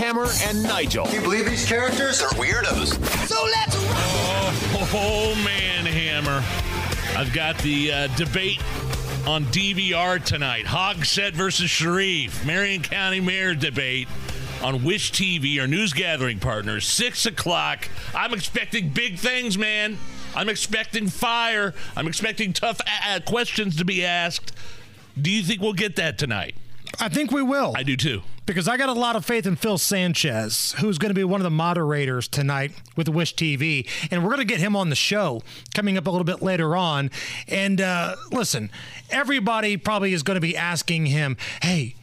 Hammer and Nigel. Can you believe these characters are weirdos? So let's rock! Oh, oh man, Hammer. I've got the uh, debate on DVR tonight. Hogsett versus Shreve. Marion County Mayor debate on Wish TV, our news gathering partners. Six o'clock. I'm expecting big things, man. I'm expecting fire. I'm expecting tough uh, questions to be asked. Do you think we'll get that tonight? I think we will. I do too. Because I got a lot of faith in Phil Sanchez, who's going to be one of the moderators tonight with Wish TV. And we're going to get him on the show coming up a little bit later on. And uh, listen, everybody probably is going to be asking him, hey,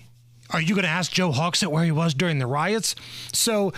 are you going to ask Joe Hogsett where he was during the riots? So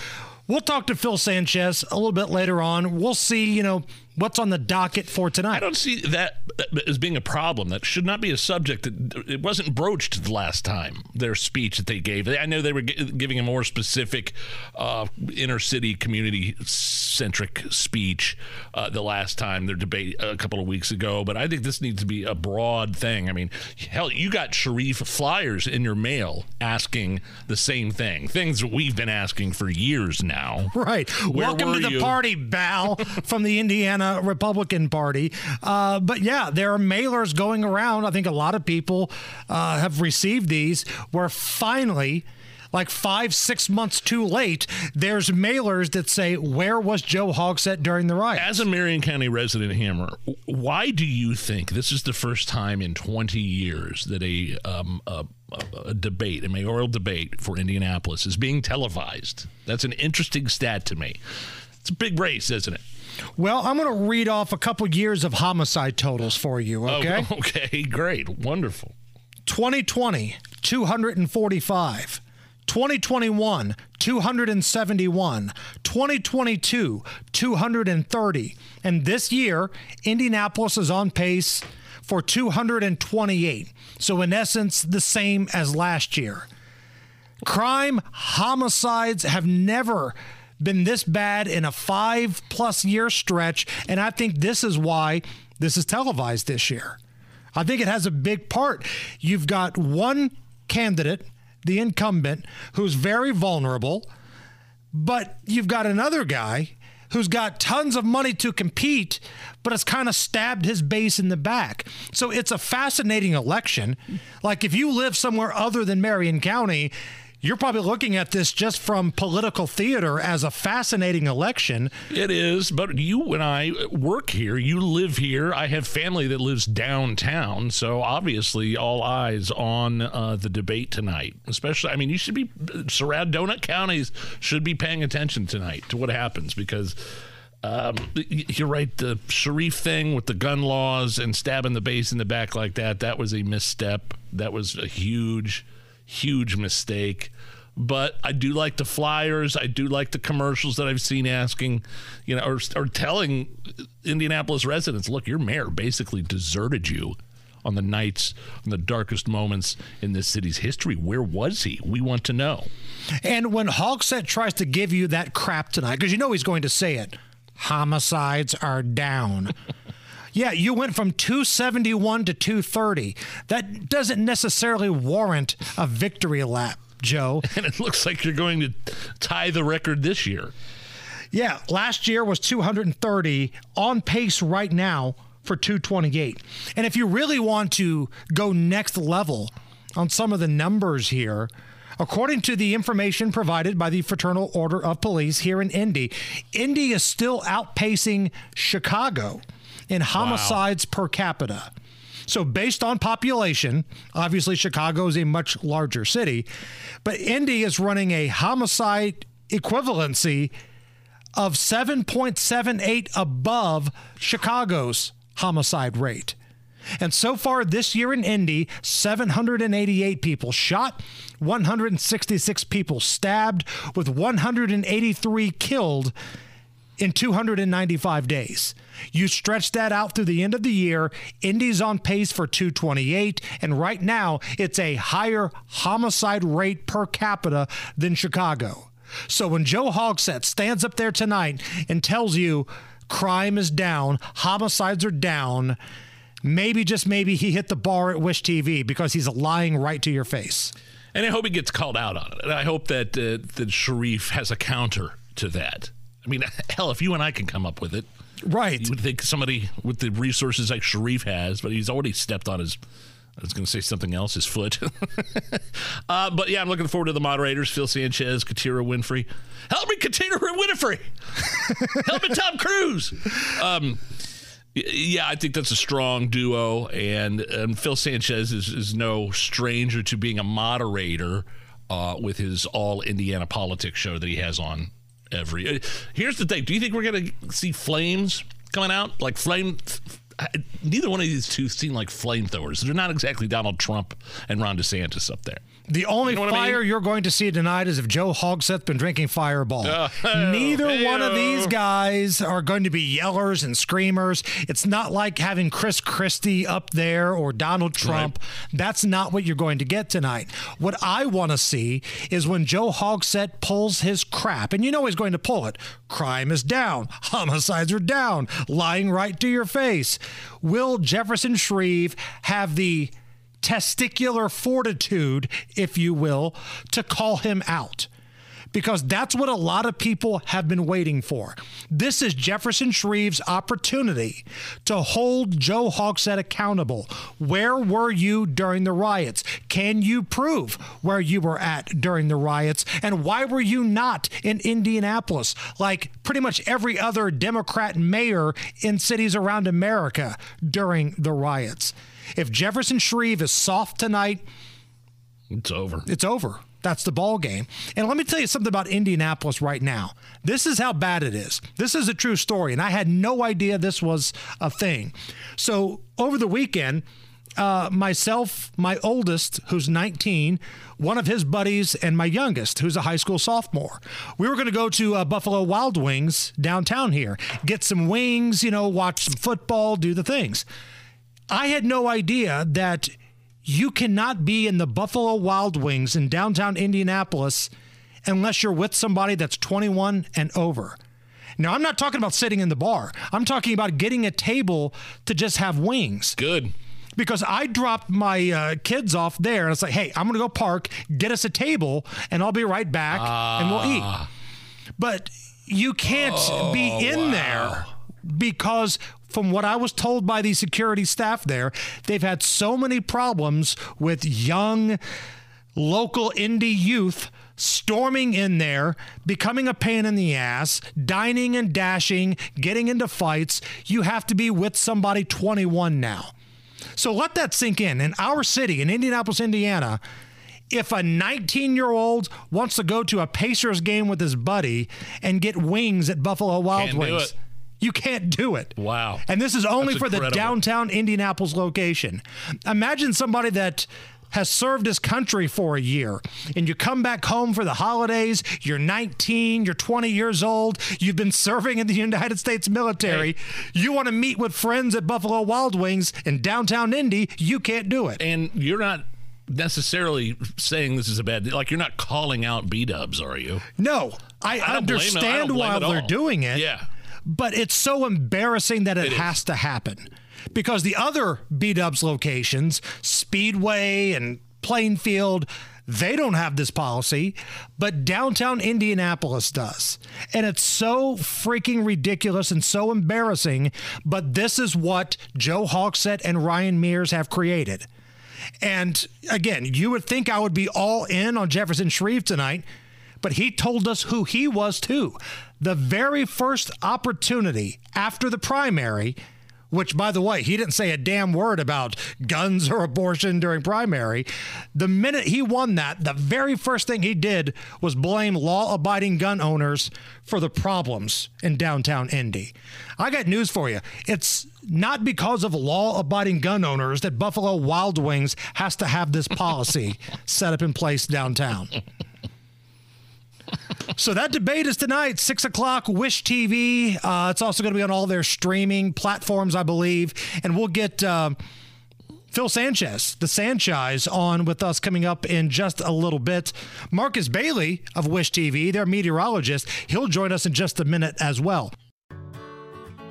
we'll talk to Phil Sanchez a little bit later on. We'll see, you know, what's on the docket for tonight? I don't see that as being a problem. That should not be a subject that it wasn't broached the last time. Their speech that they gave. I know they were giving a more specific uh, inner city community centric speech uh, the last time their debate a couple of weeks ago. But I think this needs to be a broad thing. I mean, hell, you got Shreve flyers in your mail asking the same thing, things that we've been asking for years now. Right. Where Welcome to the you? party, Bal, from the Indiana Republican Party. Uh, but yeah, there are mailers going around. I think a lot of people uh, have received these where finally like five, six months too late, there's mailers that say, Where was Joe Hogsett during the riot? As a Marion County resident, Hammer, why do you think this is the first time in 20 years that a, um, a, a debate, a mayoral debate for Indianapolis, is being televised? That's an interesting stat to me. It's a big race, isn't it? Well, I'm going to read off a couple years of homicide totals for you, oh, okay? Oh, okay, great. Wonderful. 2020, 245. 2021, 271. 2022, 230. And this year, Indianapolis is on pace for 228. So, in essence, the same as last year. Crime, homicides have never been this bad in a five plus year stretch. And I think this is why this is televised this year. I think it has a big part. You've got one candidate, the incumbent, who's very vulnerable, but you've got another guy who's got tons of money to compete, but has kind of stabbed his base in the back. So it's a fascinating election. Like if you live somewhere other than Marion County, you're probably looking at this just from political theater as a fascinating election. It is, but you and I work here. You live here. I have family that lives downtown, so obviously all eyes on uh, the debate tonight. Especially, I mean, you should be surround donut counties should be paying attention tonight to what happens because. Um, you're right. The Shreve thing with the gun laws and stabbing the base in the back like that, that was a misstep. That was a huge huge mistake. But I do like the flyers. I do like the commercials that I've seen asking, you know, or, or telling Indianapolis residents, look, your mayor basically deserted you on the nights, on the darkest moments in this city's history. Where was he? We want to know. And when Hogsett tries to give you that crap tonight, because you know he's going to say it, homicides are down. Yeah, you went from 271 to 230. That doesn't necessarily warrant a victory lap, Joe. And it looks like you're going to tie the record this year. Yeah, last year was 230, on pace right now for 228. And if you really want to go next level on some of the numbers here, According to the information provided by the Fraternal Order of Police here in Indy, Indy is still outpacing Chicago in homicides wow. per capita. So, based on population, obviously Chicago is a much larger city, but Indy is running a homicide equivalency of 7.78 above Chicago's homicide rate. And so far this year in Indy, 788 people shot, 166 people stabbed, with 183 killed in 295 days. You stretch that out through the end of the year, Indy's on pace for 228, and right now it's a higher homicide rate per capita than Chicago. So when Joe Hogsett stands up there tonight and tells you crime is down, homicides are down, maybe just maybe he hit the bar at Wish TV because he's lying right to your face. And I hope he gets called out on it. And I hope that uh, that Shreve has a counter to that. I mean, hell, if you and I can come up with it, Right. you would think somebody with the resources like Shreve has, but he's already stepped on his. I was going to say something else, his foot. uh, but yeah, I'm looking forward to the moderators: Phil Sanchez, Katiera Winfrey. Help me, Katiera Winfrey. Help me, Tom Cruise. Um, yeah, I think that's a strong duo, and, and Phil Sanchez is, is no stranger to being a moderator uh, with his All Indiana Politics show that he has on every. Here's the thing: Do you think we're to see flames coming out like flame? Neither one of these two seem like flamethrowers. They're not exactly Donald Trump and Ron DeSantis up there. The only know what I mean? fire you're going to see tonight is if Joe Hogsett's been drinking Fireball. Oh, Neither one of these guys are going to be yellers and screamers. It's not like having Chris Christie up there or Donald Trump. That's not what you're going to get tonight. What I want to see is when Joe Hogsett pulls his crap, and you know he's going to pull it. Crime is down, homicides are down, lying right to your face. Will Jefferson Shreve have the testicular fortitude, if you will, to call him out. Because that's what a lot of people have been waiting for. This is Jefferson Shreve's opportunity to hold Joe Hogsett accountable. Where were you during the riots? Can you prove where you were at during the riots? And why were you not in Indianapolis like pretty much every other Democrat mayor in cities around America during the riots? If Jefferson Shreve is soft tonight, It's over. it's over. That's the ball game. And let me tell you something about Indianapolis right now. This is how bad it is. This is a true story, and I had no idea this was a thing. So over the weekend, uh, myself, my oldest, who's 19, one of his buddies, and my youngest, who's a high school sophomore. We were going to go to uh, Buffalo Wild Wings downtown here, get some wings, you know, watch some football, do the things. I had no idea that you cannot be in the Buffalo Wild Wings in downtown Indianapolis unless you're with somebody that's 21 and over. Now, I'm not talking about sitting in the bar. I'm talking about getting a table to just have wings Good. because I dropped my uh, kids off there and it's like, hey, I'm going to go park, get us a table, and I'll be right back and we'll eat. But you can't be in there because, from what I was told by the security staff there, they've had so many problems with young local indie youth storming in there, becoming a pain in the ass, dining and dashing, getting into fights. You have to be with somebody 21 now. So let that sink in. In our city, in Indianapolis, Indiana, if a 19 year old wants to go to a Pacers game with his buddy and get wings at Buffalo Wild Can't Wings. You can't do it. Wow. And this is only That's for the downtown Indianapolis location. Imagine somebody that has served his country for a year and you come back home for the holidays, you're 19, you're 20 years old, you've been serving in the United States military, you want to meet with friends at Buffalo Wild Wings in downtown Indy, you can't do it. And you're not necessarily saying this is a bad. Like you're not calling out B dubs, are you? No, I, I don't blame them. I understand why they're doing it. Yeah. But it's so embarrassing that it, It is. has to happen. Because the other B Dubs locations, Speedway and Plainfield, they don't have this policy, but downtown Indianapolis does. And it's so freaking ridiculous and so embarrassing. But this is what Joe Hogsett and Ryan Mears have created. And again, you would think I would be all in on Jefferson Shreve tonight, but he told us who he was too. The very first opportunity after the primary which, by the way, he didn't say a damn word about guns or abortion during primary. The minute he won that, the very first thing he did was blame law abiding gun owners for the problems in downtown Indy. I got news for you. It's not because of law abiding gun owners that Buffalo Wild Wings has to have this policy set up in place downtown. So that debate is tonight, six o'clock. Wish TV. Uh, it's also going to be on all their streaming platforms, I believe, and we'll get. Uh, Phil Sanchez, the Sanchez, on with us coming up in just a little bit. Marcus Bailey of Wish TV, their meteorologist, he'll join us in just a minute as well.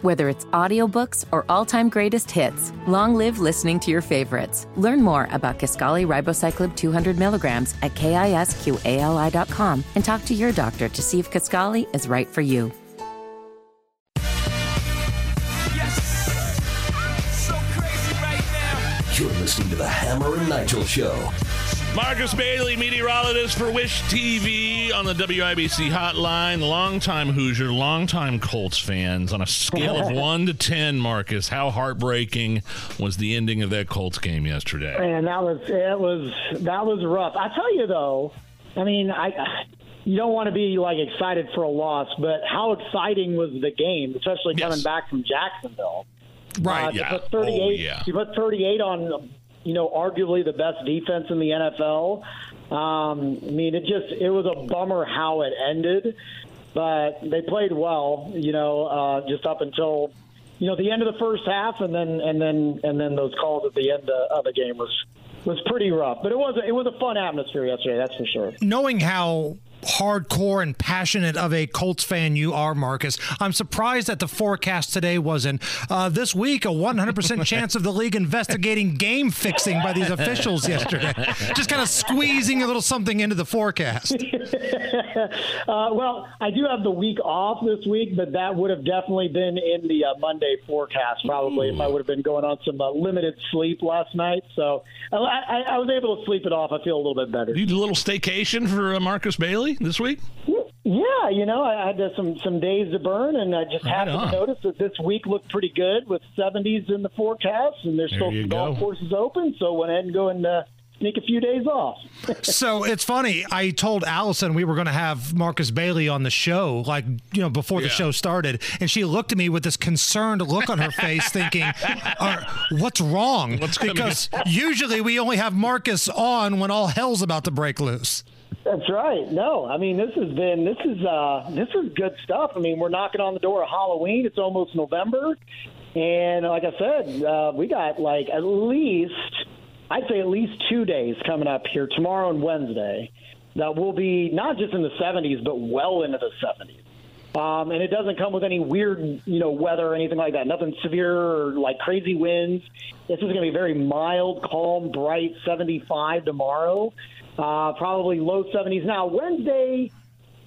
Whether it's audiobooks or all-time greatest hits, long live listening to your favorites. Learn more about Kisqali Ribociclib 200 milligrams at kisqali.com and talk to your doctor to see if Kisqali is right for you. Yes! So crazy right now! you're listening to the Hammer and Nigel Show. Marcus Bailey, meteorologist for Wish TV on the WIBC hotline. Longtime Hoosier, longtime Colts fans. On a scale of 1 to 10, Marcus, how heartbreaking was the ending of that Colts game yesterday? Man, that was it was that was rough. I tell you though, I mean, I you don't want to be like excited for a loss, but how exciting was the game, especially Yes. coming back from Jacksonville. Right. Uh, yeah. put 38, Oh, yeah. You put 38 on, you know, arguably the best defense in the NFL. Um, I mean, it just it was a bummer how it ended, but they played well, you know, uh, just up until you know the end of the first half, and then and then and then those calls at the end of, of the game was was pretty rough. But it was it was a fun atmosphere yesterday, that's for sure. knowing how hardcore and passionate of a Colts fan you are, Marcus, I'm surprised that the forecast today wasn't uh, this week a 100% chance of the league investigating game fixing by these officials yesterday. Just kind of squeezing a little something into the forecast. Uh, well, I do have the week off this week, but that would have definitely been in the uh, Monday forecast probably if I would have been going on some uh, limited sleep last night. So I, I, I was able to sleep it off. I feel a little bit better. You did a little staycation for uh, Marcus Bailey this week? Yeah, you know, I had uh, some some days to burn, and I just happened on. to notice that this week looked pretty good with 70s in the forecast, and there's There still some go. golf courses open. So went ahead and go and uh, sneak a few days off. So it's funny. I told Allison we were going to have Marcus Bailey on the show, like, you know, before the show started. And she looked at me with this concerned look on her face, thinking, uh, what's wrong? What's because usually we only have Marcus on when all hell's about to break loose. That's right. No, I mean this has been this is uh this is good stuff. I mean we're knocking on the door of Halloween. It's almost November, and like I said, uh, we got like at least I'd say at least two days coming up here tomorrow and Wednesday that will be not just in the 70s but well into the 70s. Um, and it doesn't come with any weird, you know, weather or anything like that. Nothing severe or like crazy winds. This is going to be very mild, calm, bright, 75 tomorrow. Uh, probably low 70s. Now Wednesday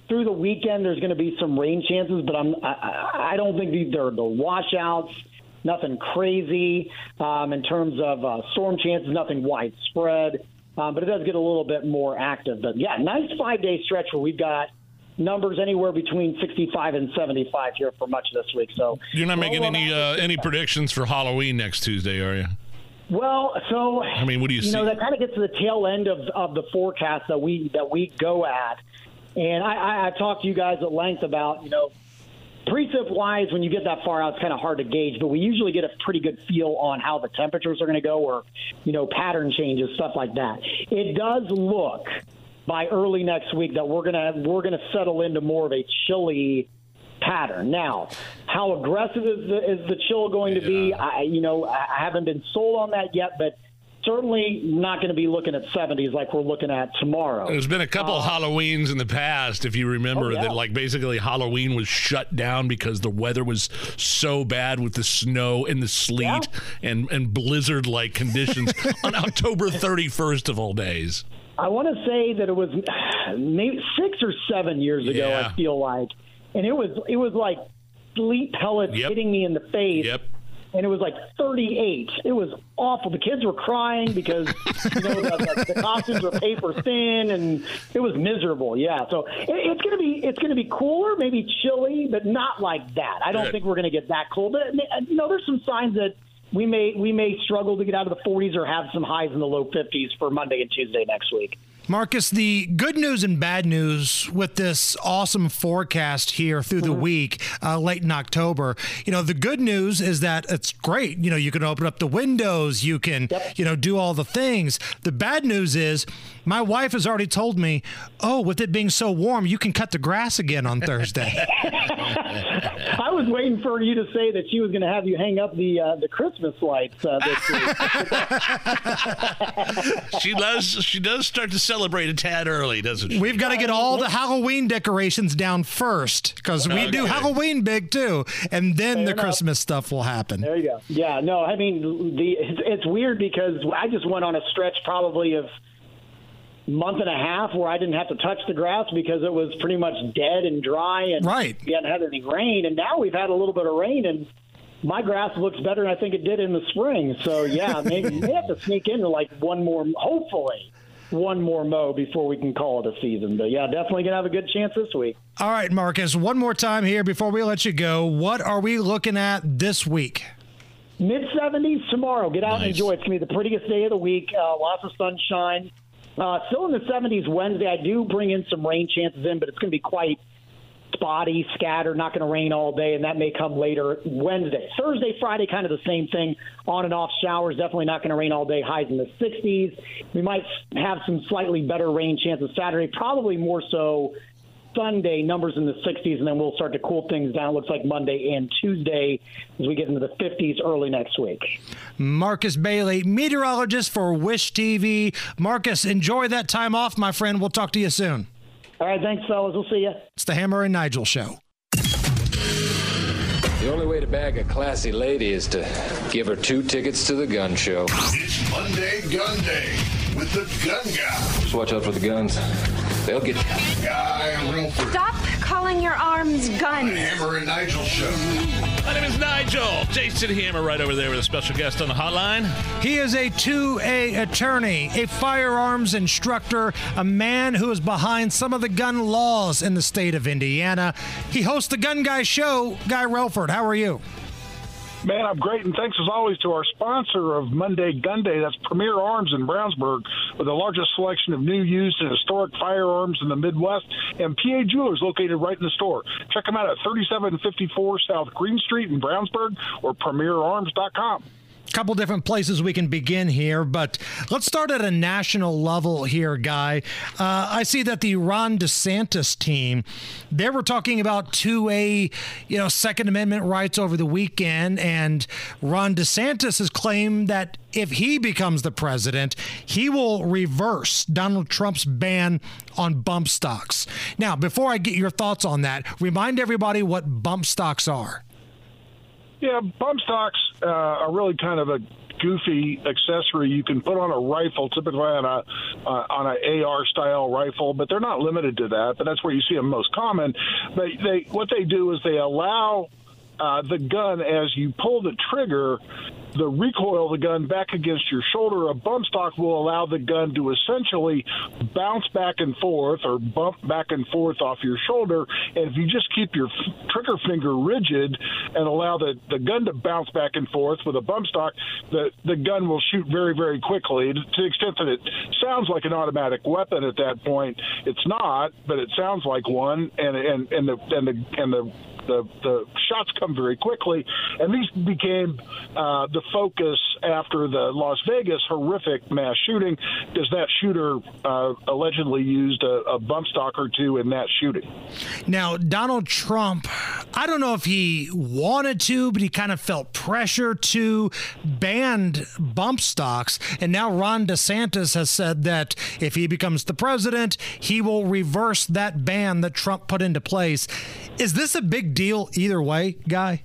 through the weekend, there's going to be some rain chances, but I'm I, I- don't think these they're the washouts. Nothing crazy um, in terms of uh, storm chances. Nothing widespread, um, but it does get a little bit more active. But yeah, nice five day stretch where we've got numbers anywhere between 65 and 75 here for much of this week. So You're not making any uh, any predictions for Halloween next Tuesday, are you? Well, so I mean, what do you you see? know that kind of gets to the tail end of, of the forecast that we that we go at, and I, I, I've talked to you guys at length about you know precept wise when you get that far out it's kind of hard to gauge, but we usually get a pretty good feel on how the temperatures are going to go or you know pattern changes stuff like that. It does look by early next week that we're gonna we're gonna settle into more of a chilly pattern. Now, how aggressive is the, is the chill going to be? I, you know, I haven't been sold on that yet, but certainly not going to be looking at 70s like we're looking at tomorrow. There's been a couple of Halloweens in the past, if you remember, Uh, Oh, yeah. that like basically Halloween was shut down because the weather was so bad with the snow and the sleet and, and blizzard like conditions on October 31st of all days. I want to say that it was maybe six or seven years ago. Yeah. I feel like, and it was it was like sleet pellets Yep. hitting me in the face. Yep. and it was like 38. It was awful. The kids were crying because you know the, the, the costumes were paper thin, and it was miserable. Yeah, so it, it's gonna be it's gonna be cooler, maybe chilly, but not like that. I don't Good. think we're gonna get that cold. But uh, you know, there's some signs that we may we may struggle to get out of the 40s or have some highs in the low 50s for Monday and Tuesday next week. Marcus, the good news and bad news with this awesome forecast here through the week, uh, late in October. You know, the good news is that it's great. You know, you can open up the windows, you can, Yep. you know, do all the things. The bad news is my wife has already told me, oh, with it being so warm, you can cut the grass again on Thursday. I was waiting for you to say that she was going to have you hang up the uh, the Christmas lights uh, this week. She does. She does start to celebrate a tad early, doesn't she? We've got to get all the Halloween decorations down first because we do Halloween big too, and then the enough. Christmas stuff will happen. There you go. Yeah, no, I mean the it's, it's weird because I just went on a stretch probably of month and a half where I didn't have to touch the grass because it was pretty much dead and dry and Right. we hadn't had any rain and now we've had a little bit of rain and my grass looks better than I think it did in the spring. So yeah, maybe we may have to sneak into like one more hopefully one more mow before we can call it a season. But yeah, definitely gonna have a good chance this week. All right, Marcus, one more time here before we let you go. What are we looking at this week? Mid 70s tomorrow. Get out and enjoy. It's going to be the prettiest day of the week. Uh, lots of sunshine. Uh, still in the 70s Wednesday. I do bring in some rain chances in, but it's going to be quite spotty, scattered, not going to rain all day, and that may come later Wednesday. Thursday, Friday, kind of the same thing. On and off showers. Definitely not going to rain all day. Highs in the 60s. We might have some slightly better rain chances Saturday, probably more so Sunday, numbers in the 60s, and then we'll start to cool things down. It looks like Monday and Tuesday as we get into the 50s early next week. Marcus Bailey, meteorologist for Wish TV. Marcus, enjoy that time off, my friend. We'll talk to you soon. All right, thanks, fellas. We'll see you. It's the Hammer and Nigel Show. The only way to bag a classy lady is to give her two tickets to the gun show. It's Monday Gun Day with the Gun Guy. Just watch out for the guns. They'll get you. Guy Relford. Stop calling your arms guns. Hammer and Nigel Show. My name is Nigel. Jason Hammer, right over there with a special guest on the hotline. He is a 2A attorney, a firearms instructor, a man who is behind some of the gun laws in the state of Indiana. He hosts the Gun Guy Show. Guy Relford, how are you? Man, I'm great, and thanks as always to our sponsor of Monday Gun Day. That's Premier Arms in Brownsburg, with the largest selection of new, used, and historic firearms in the Midwest, and PA Jewelers located right in the store. Check them out at 3754 South Green Street in Brownsburg or PremierArms.com. couple different places we can begin here, but let's start at a national level here, Guy. Uh, I see that the Ron DeSantis team, they were talking about 2A, you know, Second Amendment rights over the weekend, and Ron DeSantis has claimed that if he becomes the president, he will reverse Donald Trump's ban on bump stocks. Now, before I get your thoughts on that, remind everybody what bump stocks are. Yeah, bump stocks uh, are really kind of a goofy accessory you can put on a rifle, typically on a uh, on an AR style rifle, but they're not limited to that. But that's where you see them most common. But they what they do is they allow uh, the gun as you pull the trigger. The recoil of the gun back against your shoulder, a bump stock will allow the gun to essentially bounce back and forth or bump back and forth off your shoulder. And if you just keep your trigger finger rigid and allow the, the gun to bounce back and forth with a bump stock, the, the gun will shoot very, very quickly. To the extent that it sounds like an automatic weapon at that point, it's not, but it sounds like one. And and and the and the and the the, the shots come very quickly, and these became uh, the focus after the Las Vegas horrific mass shooting, because that shooter uh, allegedly used a, a bump stock or two in that shooting. Now, Donald Trump, I don't know if he wanted to, but he kind of felt pressure to ban bump stocks. And now Ron DeSantis has said that if he becomes the president, he will reverse that ban that Trump put into place. Is this a big deal either way, Guy?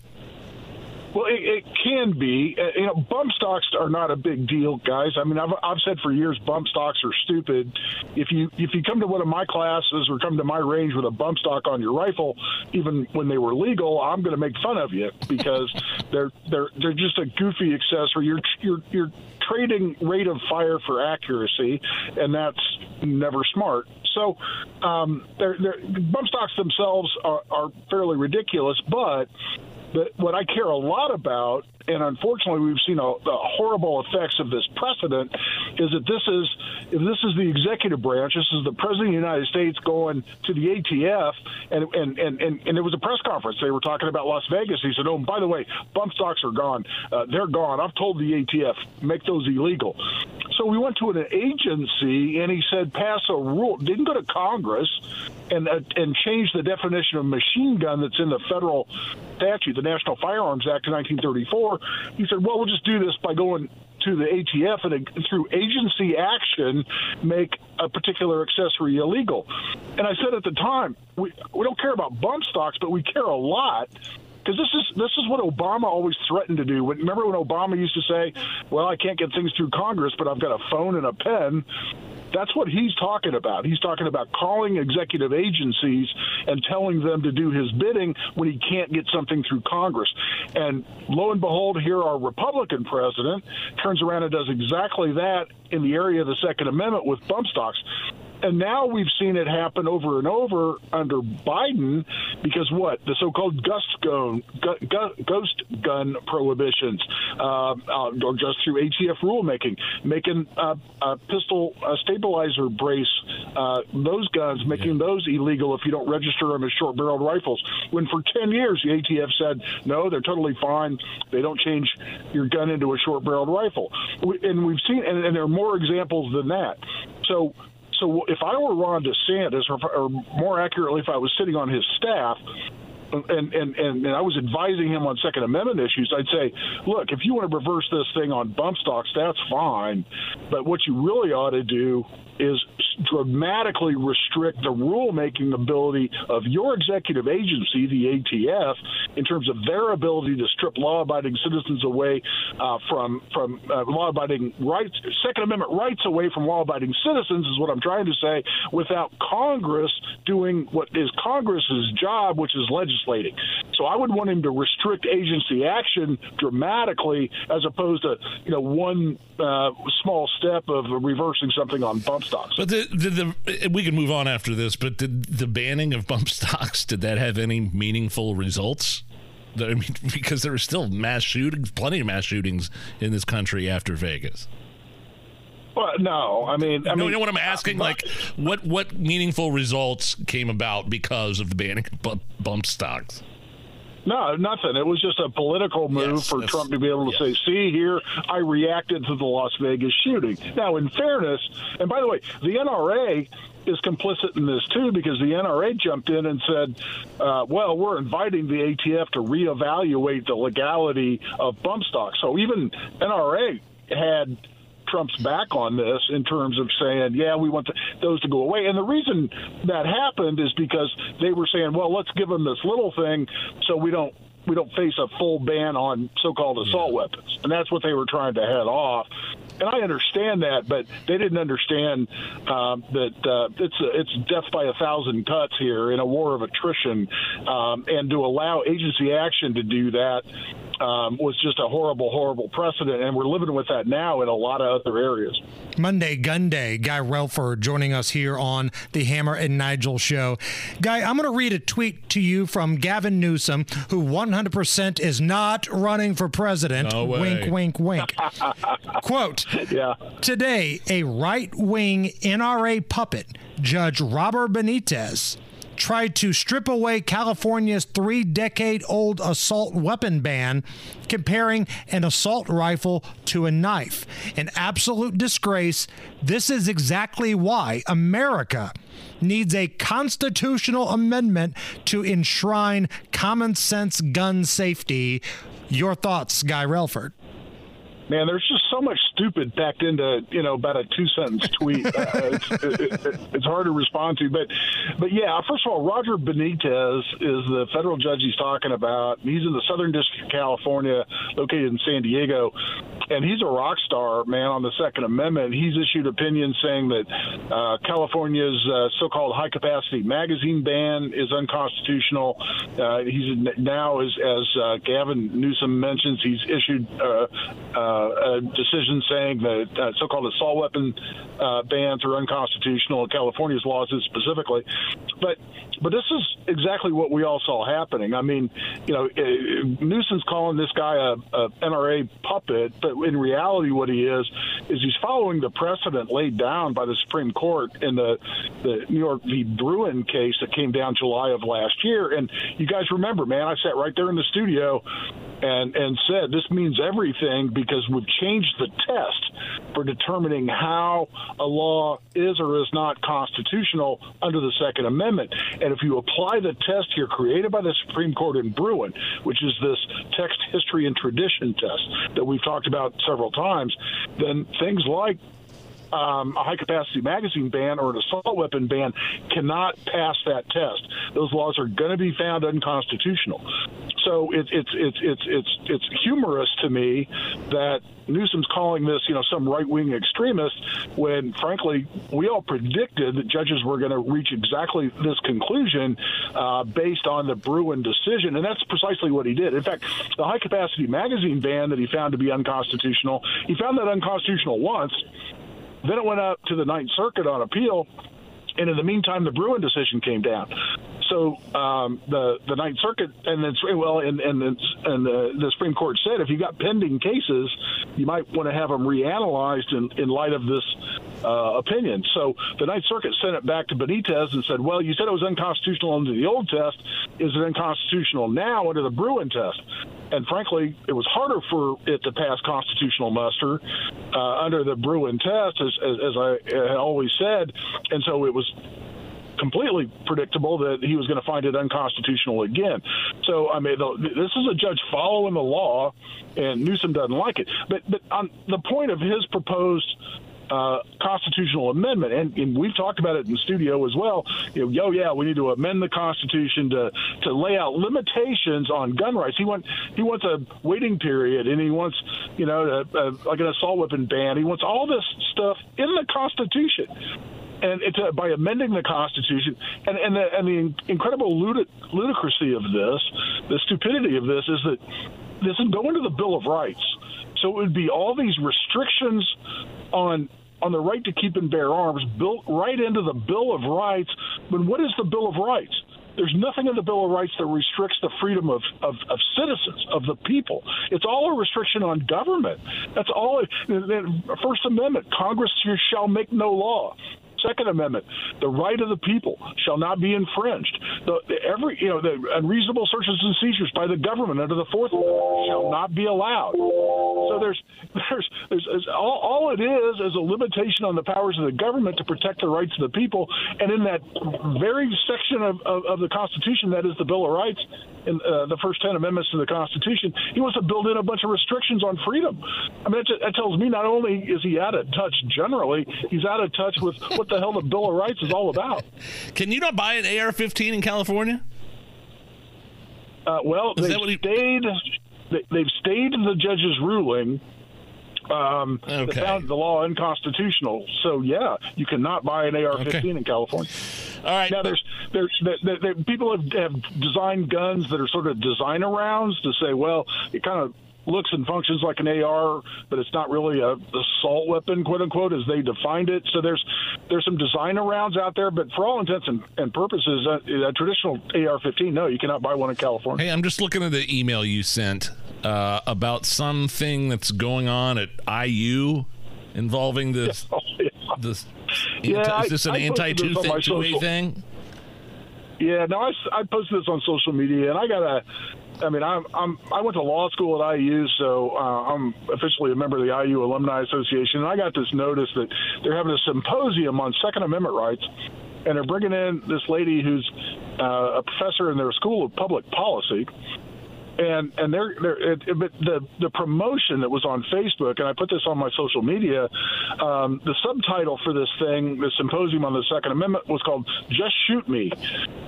Well, it, it can be. Uh, you know, bump stocks are not a big deal, guys. I mean, I've, I've said for years bump stocks are stupid. If you if you come to one of my classes or come to my range with a bump stock on your rifle, even when they were legal, I'm going to make fun of you because they're they're they're just a goofy accessory. You're you're you're trading rate of fire for accuracy, and that's never smart. So, um, they're, they're, bump stocks themselves are, are fairly ridiculous, but but what I care a lot about, and unfortunately we've seen the horrible effects of this precedent, is that this is if this is the executive branch, this is the president of the United States going to the ATF, and and and and, and it was a press conference. They were talking about Las Vegas. He said, "Oh, by the way, bump stocks are gone. Uh, they're gone. I've told the ATF make those illegal." So we went to an agency, and he said, "Pass a rule." Didn't go to Congress and uh, and change the definition of machine gun that's in the federal statute, the National Firearms Act of 1934. He said, "Well, we'll just do this by going to the ATF and uh, through agency action make a particular accessory illegal." And I said at the time, we we don't care about bump stocks, but we care a lot because this is this is what Obama always threatened to do. Remember when Obama used to say, "Well, I can't get things through Congress, but I've got a phone and a pen." That's what he's talking about. He's talking about calling executive agencies and telling them to do his bidding when he can't get something through Congress. And lo and behold, here our Republican president turns around and does exactly that in the area of the Second Amendment with bump stocks. And now we've seen it happen over and over under Biden because what? The so called ghost gun, ghost gun prohibitions, uh, uh, or just through ATF rulemaking, making uh, a pistol stabilizer brace, uh, those guns, making yeah. those illegal if you don't register them as short barreled rifles. When for 10 years the ATF said, no, they're totally fine. They don't change your gun into a short barreled rifle. And we've seen, and, and there are more examples than that. So so if I were Ron DeSantis, or, or more accurately, if I was sitting on his staff, and, and, and, and I was advising him on Second Amendment issues, I'd say, look, if you want to reverse this thing on bump stocks, that's fine. But what you really ought to do is dramatically restrict the rulemaking ability of your executive agency, the ATF, in terms of their ability to strip law-abiding citizens away uh, from from uh, law-abiding rights, Second Amendment rights away from law-abiding citizens is what I'm trying to say. Without Congress doing what is Congress's job, which is legislating. So I would want him to restrict agency action dramatically, as opposed to you know one uh, small step of reversing something on bump stocks. But the, the, the, we can move on after this. But did the banning of bump stocks did that have any meaningful results? I mean, because there were still mass shootings, plenty of mass shootings in this country after Vegas. Well, no, I mean, I no, mean, you know what I'm asking? like, what what meaningful results came about because of the banning of bump stocks? No, nothing. It was just a political move yes, for Trump to be able to yes. say, see here, I reacted to the Las Vegas shooting. Now, in fairness, and by the way, the NRA is complicit in this too because the NRA jumped in and said, uh, well, we're inviting the ATF to reevaluate the legality of bump stocks. So even NRA had Trump's back on this in terms of saying, yeah, we want to, those to go away. And the reason that happened is because they were saying, well, let's give them this little thing so we don't we don't face a full ban on so-called assault yeah. weapons, and that's what they were trying to head off. And I understand that, but they didn't understand um, that uh, it's it's death by a thousand cuts here in a war of attrition, um, and to allow agency action to do that um, was just a horrible, horrible precedent, and we're living with that now in a lot of other areas. Monday Gun Day, Guy Relford joining us here on the Hammer and Nigel show. Guy, I'm going to read a tweet to you from Gavin Newsom, who 100% is not running for president. No wink, wink, wink. Quote yeah. Today, a right wing NRA puppet, Judge Robert Benitez, tried to strip away California's three decade old assault weapon ban, comparing an assault rifle to a knife. An absolute disgrace. This is exactly why America needs a constitutional amendment to enshrine common sense gun safety. Your thoughts, Guy Relford? Man, there's just so much stupid packed into you know about a two sentence tweet. uh, it's, it, it, it's hard to respond to, but but yeah, first of all, Roger Benitez is the federal judge he's talking about. He's in the Southern District of California, located in San Diego, and he's a rock star, man, on the Second Amendment. He's issued opinions saying that uh, California's uh, so-called high-capacity magazine ban is unconstitutional. Uh, he's now, as, as uh, Gavin Newsom mentions, he's issued uh, a decision saying that uh, so-called assault weapon uh, bans are unconstitutional. California's laws specifically, but but this is exactly what we all saw happening. I mean, you know, uh, Newsom's calling this guy a, a NRA puppet, but in reality, what he is is he's following the precedent laid down by the Supreme Court in the the New York v. Bruen case that came down July of last year. And you guys remember, man, I sat right there in the studio and and said this means everything because we've changed the test for determining how a law is or is not constitutional under the Second Amendment. And if you apply the test here created by the Supreme Court in Bruen, which is this text, history, and tradition test that we've talked about several times, then things like um, a high capacity magazine ban or an assault weapon ban cannot pass that test. Those laws are going to be found unconstitutional. So it's it's it's it's it's it's humorous to me that Newsom's calling this, you know, some right wing extremist when, frankly, we all predicted that judges were going to reach exactly this conclusion uh, based on the Bruen decision, and that's precisely what he did. In fact, the high capacity magazine ban that he found to be unconstitutional, he found that unconstitutional once. Then it went up to the Ninth Circuit on appeal, and in the meantime, the Bruen decision came down. So um, the the Ninth Circuit and then well, and and and the, the Supreme Court said if you got pending cases, you might want to have them reanalyzed in, in light of this uh, opinion. So the Ninth Circuit sent it back to Benitez and said, well, you said it was unconstitutional under the old test. Is it unconstitutional now under the Bruen test? And frankly, it was harder for it to pass constitutional muster uh, under the Bruen test, as, as, as I always said. And so it was completely predictable that he was going to find it unconstitutional again. So, I mean, this is a judge following the law, and Newsom doesn't like it. But, but on the point of his proposed uh, constitutional amendment, and, and, we've talked about it in the studio as well. You know, oh yeah, we need to amend the Constitution to to lay out limitations on gun rights. He wants he wants a waiting period, and he wants you know a, a, like an assault weapon ban. He wants all this stuff in the Constitution and it's uh, by amending the Constitution, and and the, and the incredible ludic- ludicrousy of this, the stupidity of this is that this is going to the Bill of Rights. So it would be all these restrictions on on the right to keep and bear arms built right into the Bill of Rights. But what is the Bill of Rights? There's nothing in the Bill of Rights that restricts the freedom of, of, of citizens, of the people. It's all a restriction on government. That's all. First Amendment Congress shall make no law. Second Amendment, the right of the people shall not be infringed. The, every you know the unreasonable searches and seizures by the government under the Fourth Amendment shall not be allowed. So there's there's there's, there's all, all it is is a limitation on the powers of the government to protect the rights of the people, and in that very section of, of, of the Constitution that is the Bill of Rights, in uh, the first ten amendments to the Constitution, he wants to build in a bunch of restrictions on freedom. I mean, that, that tells me not only is he out of touch generally, he's out of touch with what the hell the Bill of Rights is all about. Can you not buy an AR-15 in California? Uh, well, is they've he... stayed. They, have stayed the judge's ruling. Um, okay. Found the law unconstitutional. So yeah, you cannot buy an AR-15 okay. in California. All right. Now there's there's there, there, people have, have designed guns that are sort of designer rounds to say, well, it kind of looks and functions like an AR, but it's not really a assault weapon, quote unquote, as they defined it. So there's there's some designer rounds out there, but for all intents and, and purposes, a, a traditional AR-15, no, you cannot buy one in California. Hey, I'm just looking at the email you sent uh, about something that's going on at IU involving this. Oh, yeah. This, yeah, is this an anti two thing? Yeah, no, I, I posted this on social media, and I got a I mean, I'm, I'm I went to law school at IU, so uh, I'm officially a member of the IU Alumni Association. And I got this notice that they're having a symposium on Second Amendment rights, and they're bringing in this lady who's uh, a professor in their School of Public Policy. And and they're, they're it, it, but the the promotion that was on Facebook, and I put this on my social media. Um, the subtitle for this thing, the symposium on the Second Amendment, was called "Just Shoot Me,"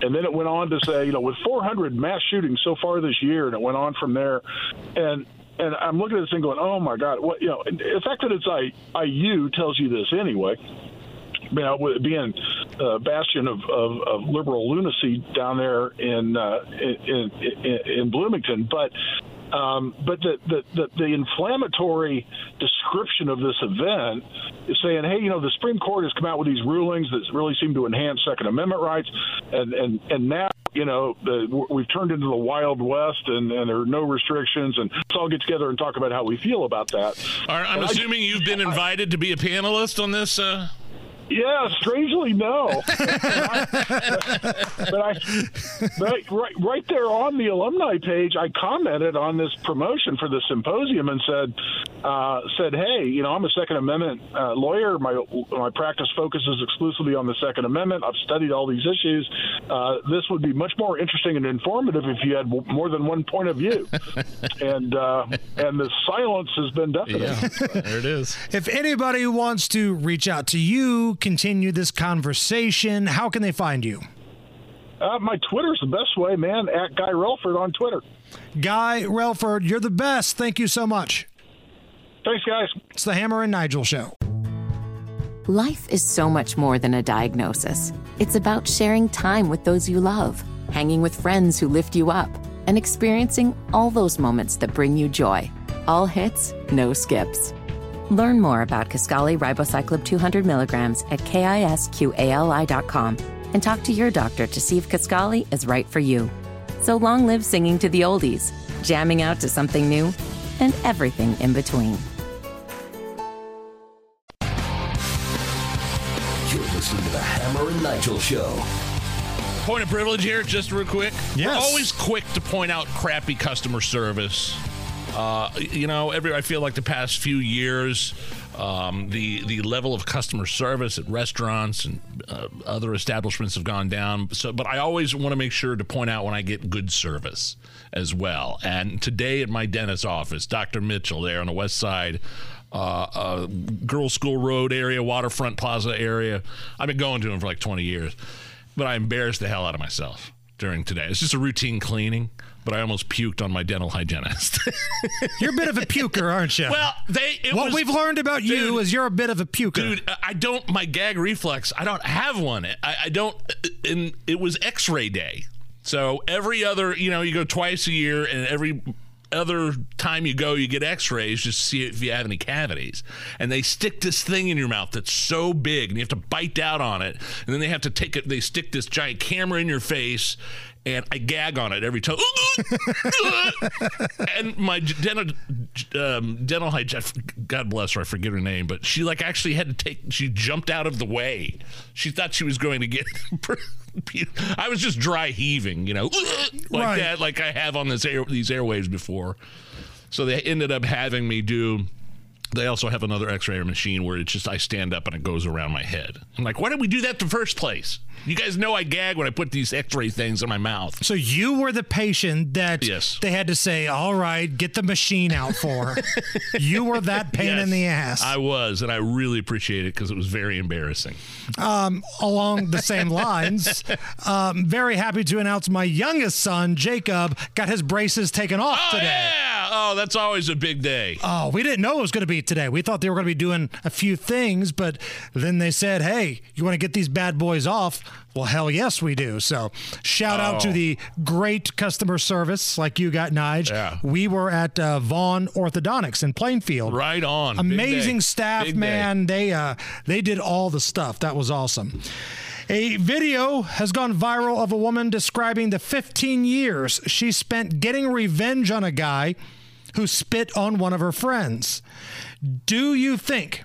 and then it went on to say, you know, with 400 mass shootings so far this year, and it went on from there, and and I'm looking at this thing going, oh my God, what you know? The fact that it's I, IU tells you this anyway you know, being a bastion of, of, of, liberal lunacy down there in, uh, in, in, in Bloomington, but um, but the, the, the, the, inflammatory description of this event is saying, hey, you know, the Supreme Court has come out with these rulings that really seem to enhance Second Amendment rights, and and and now. You know, the, we've turned into the Wild West, and, and there are no restrictions. And let's all get together and talk about how we feel about that. I'm and assuming I, you've been invited I, to be a panelist on this. Uh... Yeah, strangely no. but, I, but I, right, right there on the alumni page, I commented on this promotion for the symposium and said, uh, said, hey, you know, I'm a Second Amendment uh, lawyer. My my practice focuses exclusively on the Second Amendment. I've studied all these issues. Uh, this would be much more interesting and informative if you had more than one point of view. and uh, and the silence has been deafening. Yeah, there it is. If anybody wants to reach out to you, continue this conversation, how can they find you? Uh, my Twitter's the best way, man. At Guy Relford on Twitter. Guy Relford, you're the best. Thank you so much. Thanks, guys. It's the Hammer and Nigel Show. Life is so much more than a diagnosis. It's about sharing time with those you love, hanging with friends who lift you up, and experiencing all those moments that bring you joy. All hits, no skips. Learn more about Kisqali Ribociclib 200 milligrams at kisqali.com and talk to your doctor to see if Kisqali is right for you. So long live singing to the oldies, jamming out to something new, and everything in between. You're listening to the Hammer and Nigel Show. Point of privilege here, just real quick. Yes. We're always quick to point out crappy customer service uh, you know, every I feel like the past few years, um, the the level of customer service at restaurants and uh, other establishments have gone down. So, but I always want to make sure to point out when I get good service as well. And today at my dentist's office, Dr. Mitchell, there on the west side. Uh, uh, Girls School Road area, Waterfront Plaza area. I've been going to him for like 20 years, but I embarrassed the hell out of myself during today. It's just a routine cleaning but I almost puked on my dental hygienist. you're a bit of a puker, aren't you? Well, they. what was, we've learned about dude, you is you're a bit of a puker. Dude, uh, I don't. My gag reflex. I don't have one. I, I don't. Uh, and it was X-ray day. So every other, you know, you go twice a year, and every other time you go, you get x-rays just to see if you have any cavities. And they stick this thing in your mouth that's so big and you have to bite down on it. And then they have to take it, they stick this giant camera in your face and I gag on it every time. and my dental um, dental hygienist, God bless her, I forget her name, but she like actually had to take. She jumped out of the way. She thought she was going to get. I was just dry heaving, you know, like right. that, like I have on this air, these airwaves before. So they ended up having me do they also have another x-ray machine where it's just I stand up and it goes around my head. I'm like, why did we do that in the first place? You guys know I gag when I put these x-ray things in my mouth. So you were the patient that yes. they had to say, all right, get the machine out for. you were that pain yes, in the ass. I was, and I really appreciate it because it was very embarrassing. Um, along the same lines, um, very happy to announce my youngest son, Jacob, got his braces taken off oh, today. Yeah. Oh, that's always a big day. Oh, we didn't know it was going to be today. We thought they were going to be doing a few things, but then they said, hey, you want to get these bad boys off? Well, hell yes, we do. So, shout oh. out to oh. the great customer service like you got, Nige. Yeah. We were at uh, Vaughn Orthodontics in Plainfield. Right on. Amazing staff, Big man. Day. They uh, they did all the stuff. That was awesome. A video has gone viral of a woman describing the 15 years she spent getting revenge on a guy who spit on one of her friends. Do you think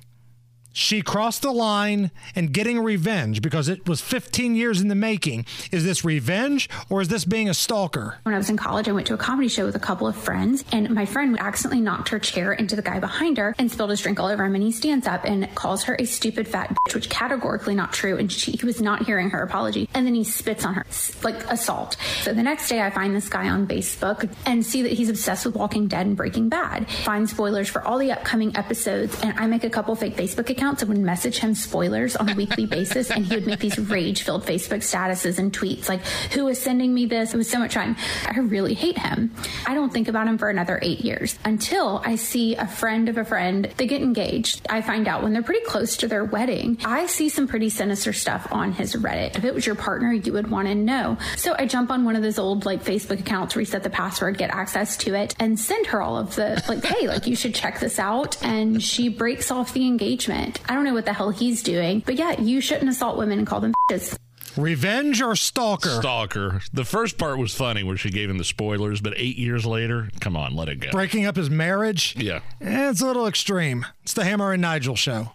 she crossed the line and getting revenge because it was 15 years in the making. Is this revenge or is this being a stalker? When I was in college, I went to a comedy show with a couple of friends, and my friend accidentally knocked her chair into the guy behind her and spilled his drink all over him. And he stands up and calls her a stupid fat bitch, which categorically not true. And she, he was not hearing her apology. And then he spits on her, like assault. So the next day, I find this guy on Facebook and see that he's obsessed with Walking Dead and Breaking Bad. Find spoilers for all the upcoming episodes, and I make a couple fake Facebook accounts accounts and would message him spoilers on a weekly basis. And he would make these rage filled Facebook statuses and tweets like, Who is sending me this? It was so much fun. I really hate him. I don't think about him for another eight years until I see a friend of a friend. They get engaged. I find out when they're pretty close to their wedding. I see some pretty sinister stuff on his Reddit. If it was your partner, you would want to know. So I jump on one of those old like Facebook accounts, reset the password, get access to it, and send her all of the like, hey, like you should check this out. And she breaks off the engagement. I don't know what the hell he's doing, but yeah, you shouldn't assault women and call them bitches. Revenge or stalker? Stalker. The first part was funny where she gave him the spoilers, but eight years later, come on, let it go. Breaking up his marriage? Yeah. Eh, it's a little extreme. It's the Hammer and Nigel show.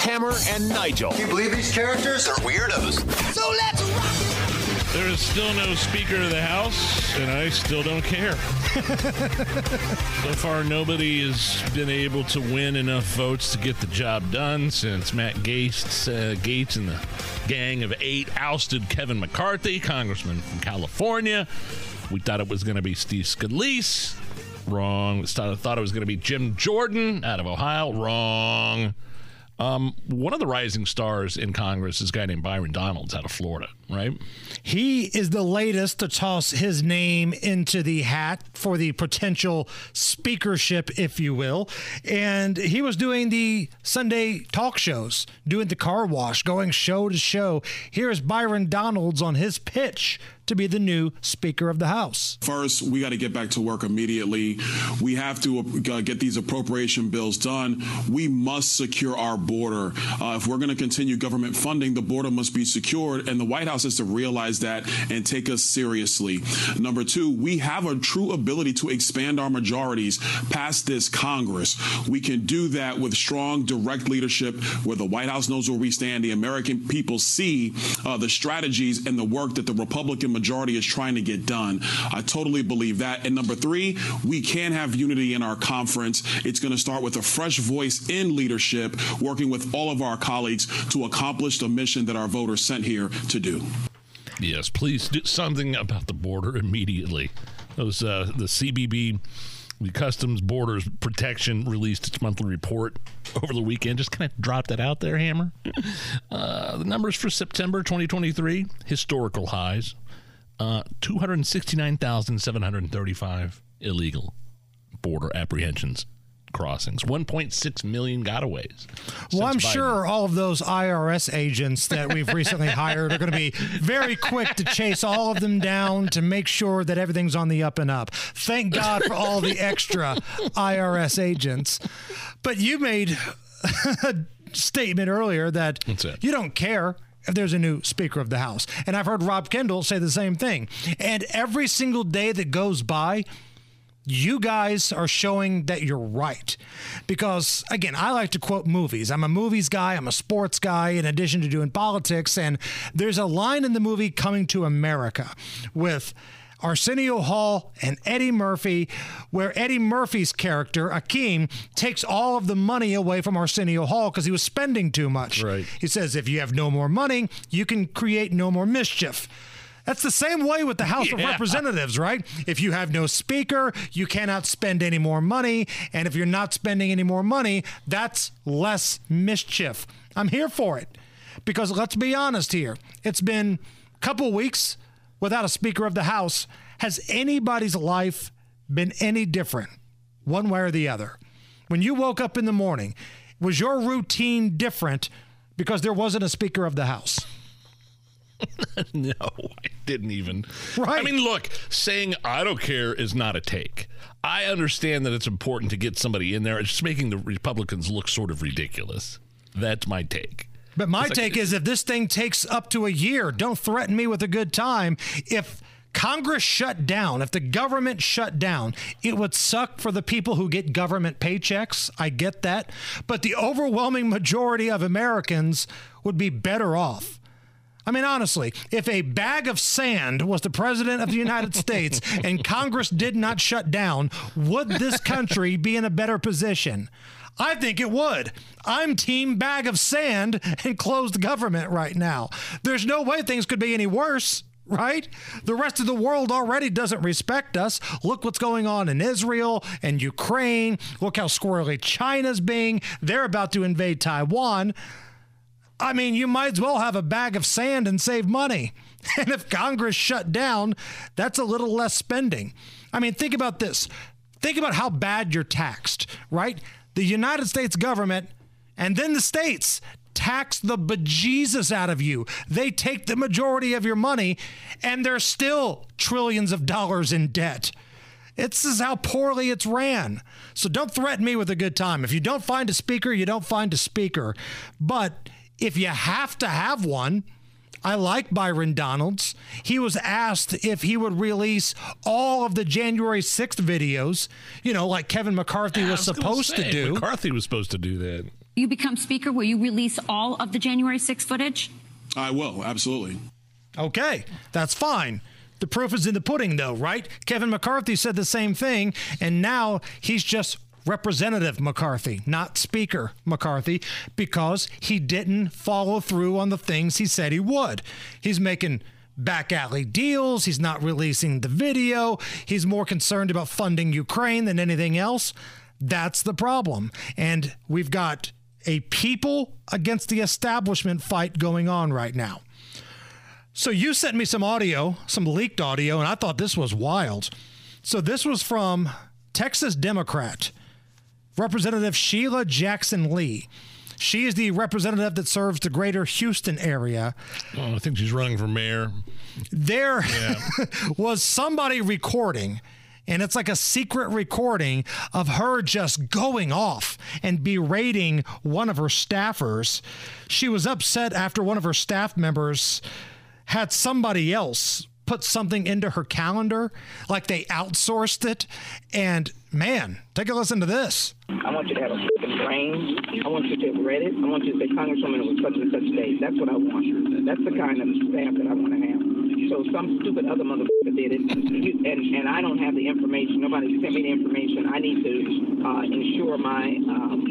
Hammer and Nigel. Can you believe these characters are weirdos? So let's rock! There is still no Speaker of the House, and I still don't care. so far, nobody has been able to win enough votes to get the job done since Matt Gaetz, uh, Gaetz and the gang of eight ousted Kevin McCarthy, congressman from California. We thought it was going to be Steve Scalise. Wrong. We thought it was going to be Jim Jordan out of Ohio. Wrong. Um, one of the rising stars in Congress is a guy named Byron Donalds out of Florida, right? He is the latest to toss his name into the hat for the potential speakership, if you will. And he was doing the Sunday talk shows, doing the car wash, going show to show. Here's Byron Donalds on his pitch to be the new Speaker of the House. First, we got to get back to work immediately. We have to uh, get these appropriation bills done. We must secure our border. Uh, if we're going to continue government funding, the border must be secured, and the White House has to realize that and take us seriously. Number two, we have a true ability to expand our majorities past this Congress. We can do that with strong, direct leadership where the White House knows where we stand, the American people see uh, the strategies and the work that the Republican majority is trying to get done. I totally believe that. And number three, we can have unity in our conference. It's going to start with a fresh voice in leadership, working with all of our colleagues to accomplish the mission that our voters sent here to do. Yes, please do something about the border immediately. Those uh, the CBP, the Customs Borders Protection, released its monthly report over the weekend. Just kind of drop that out there, Hammer. Uh, the numbers for September 2023 historical highs uh, 269,735 illegal border apprehensions crossings, 1.6 million gotaways. Well, I'm Biden. sure all of those IRS agents that we've recently hired are going to be very quick to chase all of them down to make sure that everything's on the up and up. Thank God for all the extra IRS agents. But you made a statement earlier that you don't care if there's a new Speaker of the House. And I've heard Rob Kendall say the same thing. And every single day that goes by, you guys are showing that you're right. Because, again, I like to quote movies. I'm a movies guy, I'm a sports guy, in addition to doing politics. And there's a line in the movie Coming to America with. Arsenio Hall and Eddie Murphy, where Eddie Murphy's character, Akeem, takes all of the money away from Arsenio Hall because he was spending too much. Right. He says, if you have no more money, you can create no more mischief. That's the same way with the House of Representatives, right? If you have no speaker, you cannot spend any more money. And if you're not spending any more money, that's less mischief. I'm here for it. Because let's be honest here. It's been a couple weeks without a Speaker of the House. Has anybody's life been any different, one way or the other? When you woke up in the morning, was your routine different because there wasn't a Speaker of the House? no, I didn't even. Right. I mean, look, saying I don't care is not a take. I understand that it's important to get somebody in there. It's just making the Republicans look sort of ridiculous. That's my take. But my It's like- take is if this thing takes up to a year, don't threaten me with a good time. If Congress shut down, if the government shut down, it would suck for the people who get government paychecks. I get that. But the overwhelming majority of Americans would be better off. I mean, honestly, if a bag of sand was the president of the United States and Congress did not shut down, would this country be in a better position? I think it would. I'm team bag of sand and closed government right now. There's no way things could be any worse right? The rest of the world already doesn't respect us. Look what's going on in Israel and Ukraine. Look how squirrely China's being. They're about to invade Taiwan. I mean, you might as well have a bag of sand and save money. And if Congress shut down, that's a little less spending. I mean, think about this. Think about how bad you're taxed, right? The United States government and then the states tax the bejesus out of you. They take the majority of your money, and they're still trillions of dollars in debt. This is how poorly it's ran. So don't threaten me with a good time. If you don't find a speaker, you don't find a speaker. But if you have to have one, I like Byron Donalds. He was asked if he would release all of the January 6th videos, you know, like Kevin McCarthy was, was supposed say, to do. McCarthy was supposed to do that you become Speaker, will you release all of the January 6th footage? I will, absolutely. Okay, that's fine. The proof is in the pudding, though, right? Kevin McCarthy said the same thing, and now he's just Representative McCarthy, not Speaker McCarthy, because he didn't follow through on the things he said he would. He's making back alley deals. He's not releasing the video. He's more concerned about funding Ukraine than anything else. That's the problem. And we've got a people against the establishment fight going on right now. So you sent me some audio, some leaked audio, and I thought this was wild. So this was from Texas Democrat Representative Sheila Jackson Lee. She is the representative that serves the greater Houston area. Oh, I think she's running for mayor. There yeah. was somebody recording and it's like a secret recording of her just going off and berating one of her staffers. She was upset after one of her staff members had somebody else put something into her calendar, like they outsourced it. And man, take a listen to this. I want you to have a freaking brain. I want you to have read it. I want you to say, Congresswoman, was such and such date. That's what I want. That's the kind of staff that I want to have. So some stupid other motherfucker did it, and, and I don't have the information. Nobody sent me the information. I need to uh, ensure my um,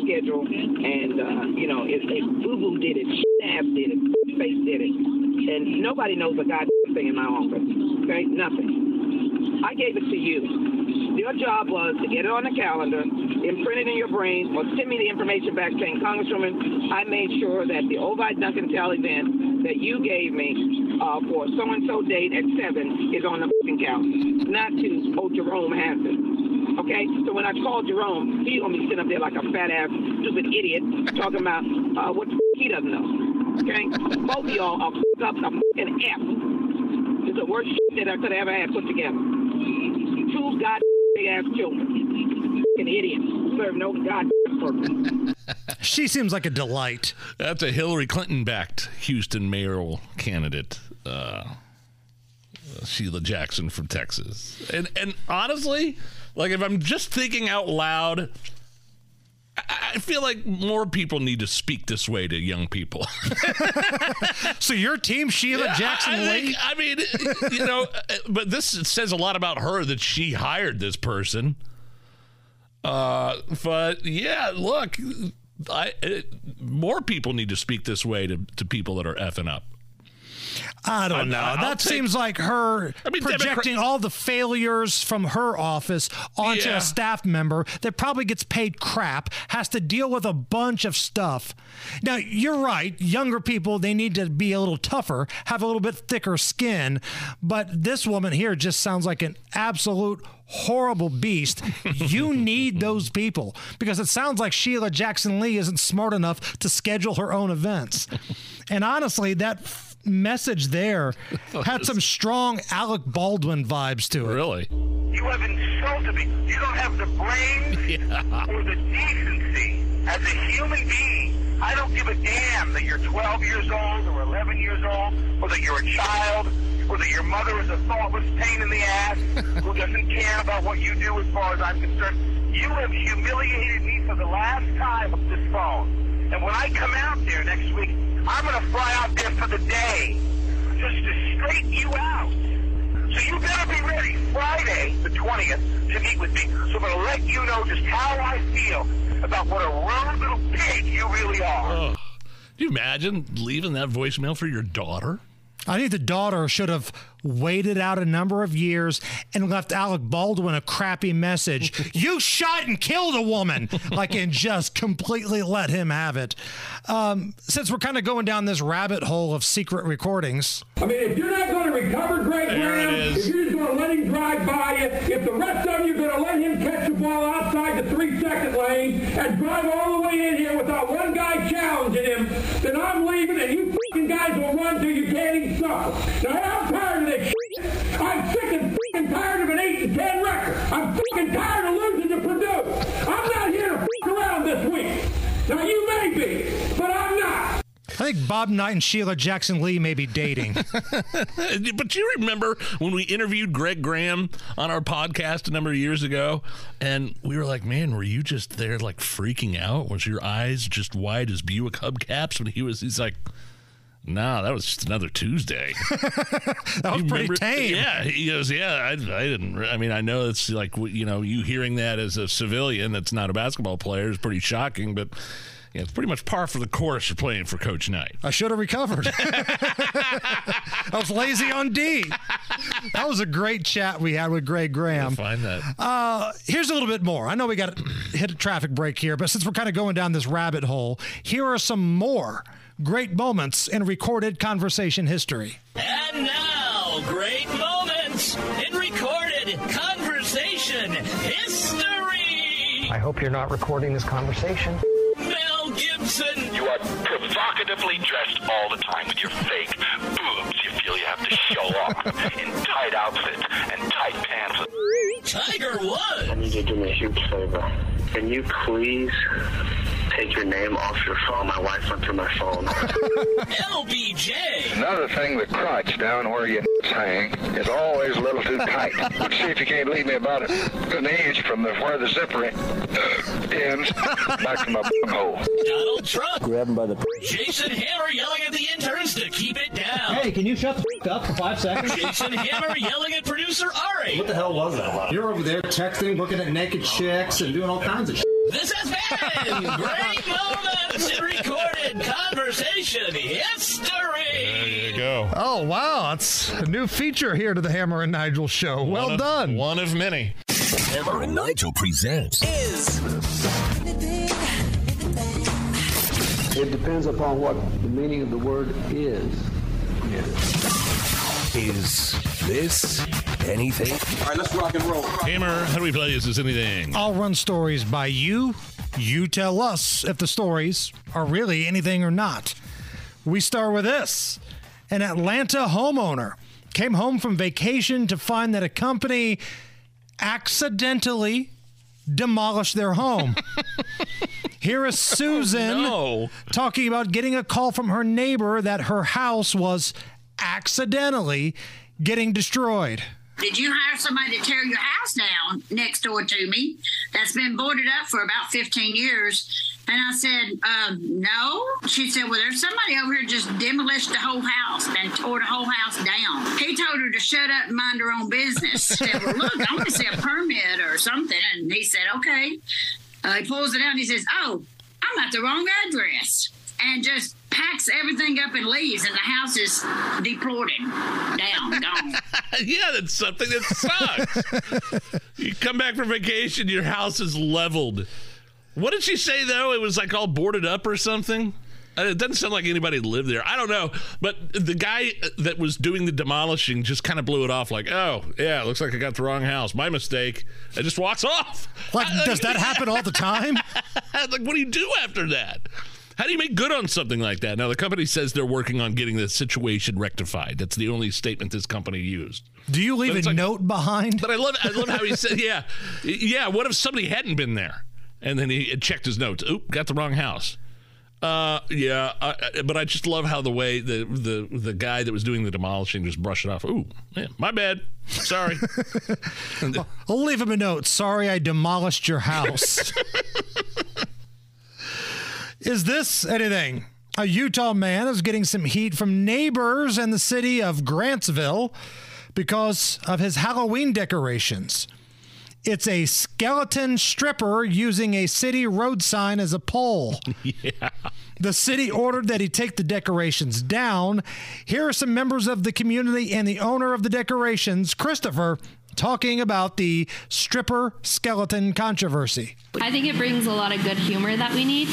schedule. And uh, you know, if, if Boo Boo did it, Ass did it, Face did it, and nobody knows a goddamn thing in my office. Okay, nothing. I gave it to you. Your job was to get it on the calendar, imprint it in your brain, or send me the information back saying, Congresswoman, I made sure that the Ovi Duncan Tell event that you gave me uh, for so and so date at seven is on the calendar, not to oh Jerome has it. Okay, so when I called Jerome, he's gonna be sitting up there like a fat ass stupid idiot talking about uh, what he doesn't know. Okay, both of y'all are f- up F. It's the worst shit that I could have ever had put together. Two goddamn big ass children, fucking idiots, serve no goddamn purpose. she seems like a delight. That's a Hillary Clinton backed Houston mayoral candidate uh, Sheila Jackson from Texas. And and honestly, like if I'm just thinking out loud, I feel like more people need to speak this way to young people. so your team, Sheila yeah, Jackson I, Lee? I mean, you know, but this says a lot about her that she hired this person. Uh, but yeah, look, I, it, more people need to speak this way to, to people that are effing up. I don't know. I'll that take, seems like her I mean, projecting Democrat- all the failures from her office onto yeah. a staff member that probably gets paid crap, has to deal with a bunch of stuff. Now, you're right. Younger people, they need to be a little tougher, have a little bit thicker skin. But this woman here just sounds like an absolute horrible beast. you need those people because it sounds like Sheila Jackson Lee isn't smart enough to schedule her own events. And honestly, that message there had some strong Alec Baldwin vibes to it. Really? You have insulted me. You don't have the brains yeah. or the decency as a human being. I don't give a damn that you're 12 years old or 11 years old or that you're a child. or that your mother is a thoughtless pain in the ass who doesn't care about what you do as far as I'm concerned. You have humiliated me for the last time with this phone. And when I come out there next week, I'm going to fly out there for the day just to straighten you out. So you better be ready Friday, the 20th, to meet with me. So I'm going to let you know just how I feel about what a rude little pig you really are. Ugh. Do you imagine leaving that voicemail for your daughter? I think the daughter should have waited out a number of years and left Alec Baldwin a crappy message. you shot and killed a woman, like, and just completely let him have it. Um, since we're kind of going down this rabbit hole of secret recordings. I mean, if you're not going to recover Greg Graham, if you're just going to let him drive by you, if the rest of you are going to let him catch the ball outside the three second lane and drive all the way in here without one guy challenging him, then I'm leaving and you fucking guys will run till you can't even stop. Now, fucking tired of losing to Purdue. I'm not here to fuck around this week. Now, you may be, but I'm not. I think Bob Knight and Sheila Jackson Lee may be dating. but you remember when we interviewed Greg Graham on our podcast a number of years ago, and we were like, "Man, were you just there like freaking out? Was your eyes just wide as Buick hubcaps?" When he was, he's like. No, that was just another Tuesday. that was pretty tame. Yeah, he goes, yeah, I, I didn't. I mean, I know it's like you know, you hearing that as a civilian that's not a basketball player is pretty shocking, but yeah, it's pretty much par for the course for playing for Coach Knight. I should have recovered. I was lazy on D. That was a great chat we had with Greg Graham. Find that. Uh, here's a little bit more. I know we got to hit a traffic break here, but since we're kind of going down this rabbit hole, here are some more great moments in recorded conversation history. And now, great moments in recorded conversation history. I hope you're not recording this conversation. Mel Gibson. You are provocatively dressed all the time with your fake boobs. You feel you have to show off in tight outfits and tight pants. Tiger Woods. I need you to do me a huge favor. Can you please take your name off your phone? My wife went through my phone. LBJ. Another thing, the crotch down where you hang is always a little too tight. Let's see if you can't leave me about an inch from the, where the zipper ends back to my hole. Donald Trump. Grab him by the. Jason Hammer yelling at the interns to keep it down. Hey, can you shut the f- up for five seconds? Jason Hammer yelling at producer Ari. What the hell was that? You're over there texting, looking at naked chicks, and doing all kinds of shit. This has been Great Moments in Recorded Conversation History. There you go. Oh, wow. That's a new feature here to the Hammer and Nigel show. Well of- done. One of many. Hammer and Nigel presents Is It depends upon what the meaning of the word is. Is this anything? All right, let's rock and roll. Hammer, how do we play? Is this anything? I'll run stories by you. You tell us if the stories are really anything or not. We start with this an Atlanta homeowner came home from vacation to find that a company accidentally demolished their home. Here is oh, Susan no. talking about getting a call from her neighbor that her house was accidentally getting destroyed. Did you hire somebody to tear your house down next door to me that's been boarded up for about 15 years? And I said, um, no. She said, well, there's somebody over here just demolished the whole house and tore the whole house down. He told her to shut up and mind her own business. said, well, look, I want to see a permit or something. And he said, okay. Uh, he pulls it out and he says, oh, I'm at the wrong address. And just packs everything up and leaves, and the house is deplored down, gone. yeah, that's something that sucks. you come back from vacation, your house is leveled. What did she say though? It was like all boarded up or something. Uh, It doesn't sound like anybody lived there. I don't know, but the guy that was doing the demolishing just kind of blew it off, like, "Oh, yeah, looks like I got the wrong house. My mistake." And just walks off. Like, does that happen all the time? like, what do you do after that? How do you make good on something like that? Now, the company says they're working on getting the situation rectified. That's the only statement this company used. Do you leave a like- note behind? But I love, I love how he said, "Yeah, yeah." What if somebody hadn't been there, and then he checked his notes? Oop, got the wrong house. Uh, yeah, I, but I just love how the way the the the guy that was doing the demolishing just brushed it off. Ooh, man, my bad. Sorry. I'll leave him a note. Sorry, I demolished your house. is this anything? A Utah man is getting some heat from neighbors in the city of Grantsville because of his Halloween decorations. It's a skeleton stripper using a city road sign as a pole. yeah. The city ordered that he take the decorations down. Here are some members of the community and the owner of the decorations, Christopher, talking about the stripper skeleton controversy. I think it brings a lot of good humor that we need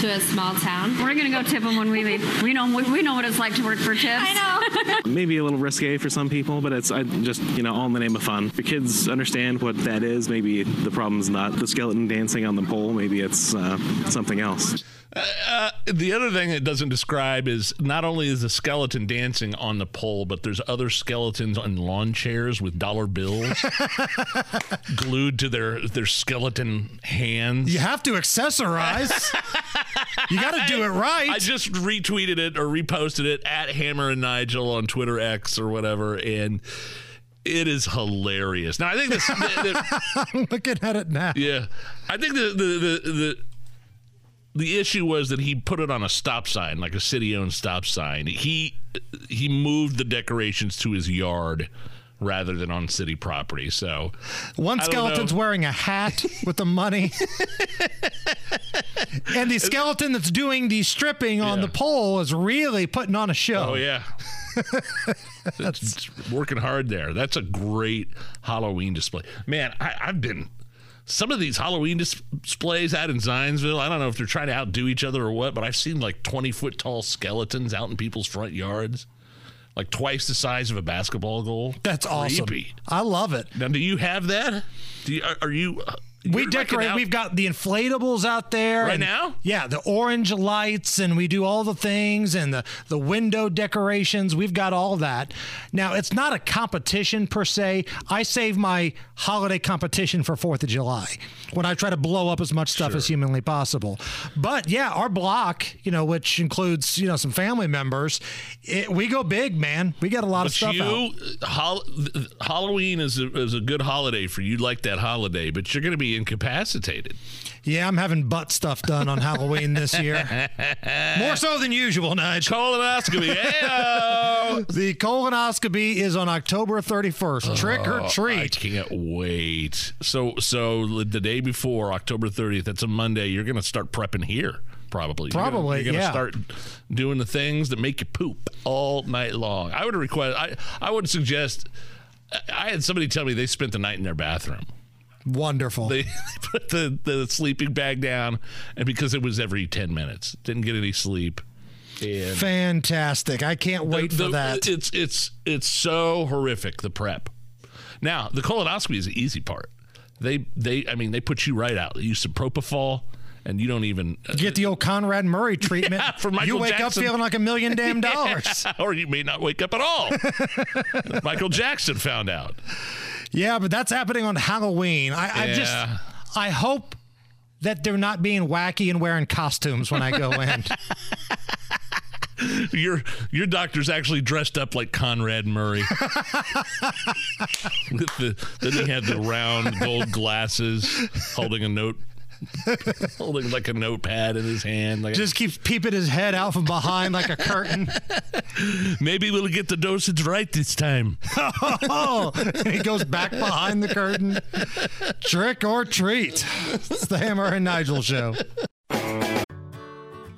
to a small town. We're gonna go tip them when we leave. We know we know what it's like to work for tips. I know. maybe a little risque for some people, but it's I just you know all in the name of fun. The kids understand what that is. Maybe the problem's not the skeleton dancing on the pole. Maybe it's uh, something else. Uh, the other thing it doesn't describe is not only is the skeleton dancing on the pole, but there's other skeletons on lawn chairs with dollar bills glued to their their skeleton hands. You have to accessorize. you got to do it right. I just retweeted it or reposted it at Hammer and Nigel on Twitter X or whatever, and it is hilarious. Now I think this. the, the, I'm looking at it now. yeah, I think the the the. the the issue was that he put it on a stop sign, like a city-owned stop sign. He he moved the decorations to his yard rather than on city property. So One skeleton's wearing a hat with the money. and the skeleton that's doing the stripping on the pole is really putting on a show. Oh yeah. It's- it's working hard there. That's a great Halloween display. Man, I, I've been some of these Halloween dis- displays out in Zionsville. I don't know if they're trying to outdo each other or what, but I've seen like 20 foot tall skeletons out in people's front yards, like twice the size of a basketball goal. That's awesome. Creepy. I love it. Now, do you have that? Do you, are, are you? Uh, uh, We you're like an decorate. We've got the inflatables out there Right and- now? Yeah, the orange lights, and we do all the things, and the the window decorations. We've got all that. Now, it's not a competition per se. I save my holiday competition for Fourth of July when I try to blow up as much stuff as humanly possible. But yeah, our block, you know, which includes you know some family members, it, we go big, man. We got a lot of But stuff you, out. Hol- Halloween is a, is a good holiday for you. Like that holiday, but you're going to be incapacitated. Yeah, I'm having butt stuff done on Halloween this year. More so than usual, Nudge. Colonoscopy. Hey-o. the colonoscopy is on October 31st. Trick or treat. I can't wait. So, so the day before October 30th, that's a Monday. You're going to start prepping here. Probably. You're gonna- Probably, You're going to yeah. start doing the things that make you poop all night long. I would request. I I would suggest. I had somebody tell me they spent the night in their bathroom. Wonderful. They put the, the sleeping bag down, and because it was every 10 minutes, didn't get any sleep. And Fantastic. I can't wait the- for that. It's it's it's so horrific the prep. Now the colonoscopy is the easy part. They they I mean they put you right out. They use some propofol, and you don't even uh, Get the old Conrad Murray treatment. Yeah, for Michael you wake Jackson. up feeling like a million damn dollars. Yeah, or you may not wake up at all. Michael Jackson found out. Yeah, but that's happening on Halloween. I, I just, I hope that they're not being wacky and wearing costumes when I go in. Your your doctor's actually dressed up like Conrad Murray. With the, then he had the round gold glasses, holding a note, holding like a notepad in his hand. Like just keeps peeping his head out from behind like a curtain. maybe we'll get the dosage right this time. oh, he goes back behind the curtain. Trick or treat. It's the Hammer and Nigel show.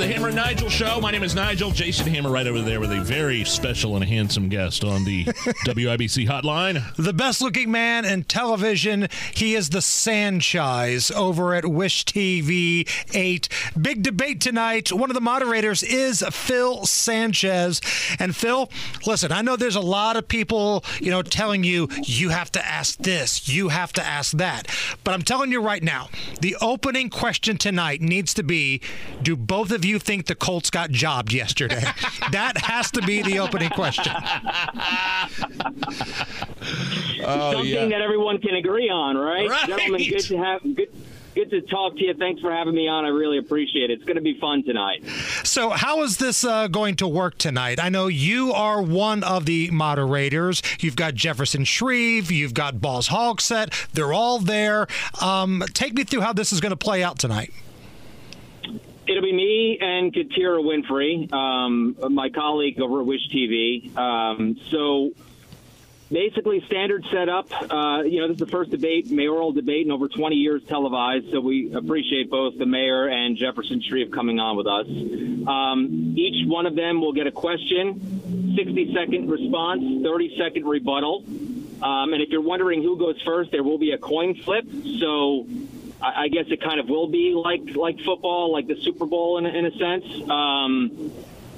The Hammer and Nigel show. My name is Nigel. Jason Hammer right over there with a very special and handsome guest on the WIBC hotline. The best looking man in television. He is the Sanchez over at Wish TV 8. Big debate tonight. One of the moderators is Phil Sanchez. And Phil, listen, I know there's a lot of people, you know, telling you, you have to ask this, you have to ask that. But I'm telling you right now, the opening question tonight needs to be do both of you think the Colts got jobbed yesterday? that has to be the opening question. Oh, Something that everyone can agree on, right? Right. Gentlemen, good to have good good to talk to you. Thanks for having me on. I really appreciate it. It's going to be fun tonight. So, how is this uh, going to work tonight? I know you are one of the moderators. You've got Jefferson Shreve, you've got Balls Hogsett. They're all there. Um, take me through how this is going to play out tonight. It'll be me and Katiera Winfrey, um, my colleague over at Wish TV. Um, so basically, standard setup. Uh, you know, this is the first debate, mayoral debate in over 20 years televised. So we appreciate both the mayor and Jefferson Shreve coming on with us. Um, each one of them will get a question, 60 second response, 30 second rebuttal. Um, and if you're wondering who goes first, there will be a coin flip. So I, I guess it kind of will be like like football, like the Super Bowl in, in a sense. Um,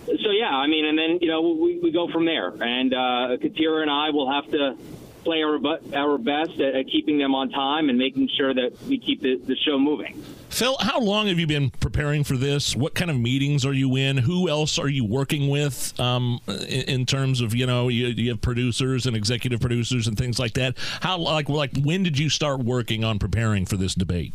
so yeah, I mean, and then you know we, we go from there. And uh, Katiera and I will have to play our our best at, at keeping them on time and making sure that we keep the, the show moving. Phil, how long have you been preparing for this? What kind of meetings are you in? Who else are you working with um, in, in terms of you know you, you have producers and executive producers and things like that? How like like when did you start working on preparing for this debate?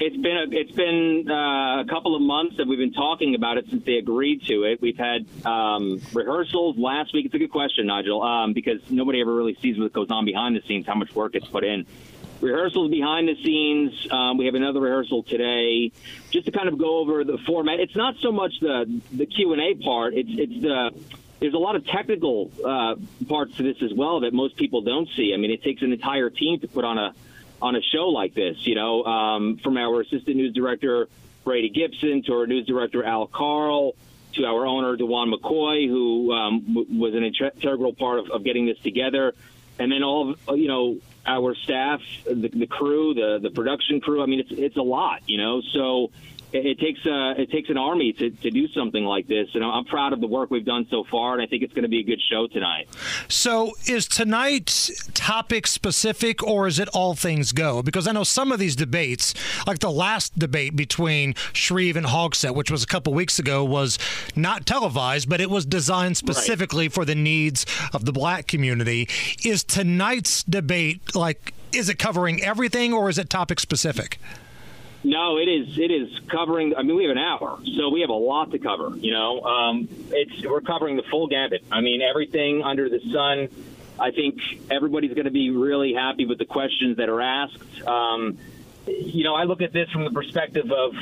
It's been a, it's been uh, a couple of months that we've been talking about it since they agreed to it. We've had um, rehearsals last week. It's a good question, Nigel, um, because nobody ever really sees what goes on behind the scenes, how much work gets put in. Rehearsals behind the scenes. Um, we have another rehearsal today, just to kind of go over the format. It's not so much the the Q and A part. It's it's the there's a lot of technical uh, parts to this as well that most people don't see. I mean, it takes an entire team to put on a on a show like this. You know, um, from our assistant news director Brady Gibson to our news director Al Carl to our owner DuJuan McCoy, who um, was an integral part of, of getting this together, and then all of you know our staff, the, the crew, the the production crew. I mean, it's it's a lot, you know. So it, it takes uh, it takes an army to, to do something like this, and I'm, proud of the work we've done so far, and I think it's going to be a good show tonight. So, is tonight topic specific or is it all things go? Because I know some of these debates, like the last debate between Shreve and Hogsett, which was a couple weeks ago, was not televised, but it was designed specifically for the needs of the black community. Is tonight's debate like, is it covering everything or is it topic specific? No, it is. It is covering. I mean, we have an hour, so we have a lot to cover. You know, um, it's we're covering the full gambit. I mean, everything under the sun. I think everybody's going to be really happy with the questions that are asked. Um, you know, I look at this from the perspective of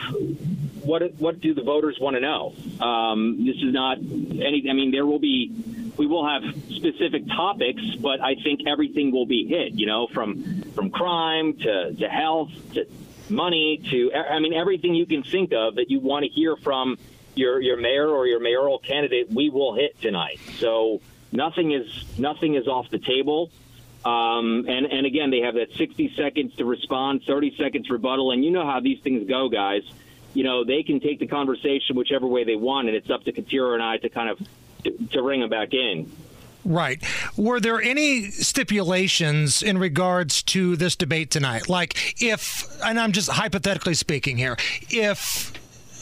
what what do the voters want to know. Um, this is not any. I mean, there will be. We will have specific topics, but I think everything will be hit. You know, from from crime to, to health to money to I mean everything you can think of that you want to hear from your your mayor or your mayoral candidate we will hit tonight. So nothing is nothing is off the table. Um, and and again they have that 60 seconds to respond, 30 seconds rebuttal, and you know how these things go, guys. You know they can take the conversation whichever way they want, and it's up to Katiera and I to kind of to, to ring them back in. Right. Were there any stipulations in regards to this debate tonight? Like, if, and I'm just hypothetically speaking here, if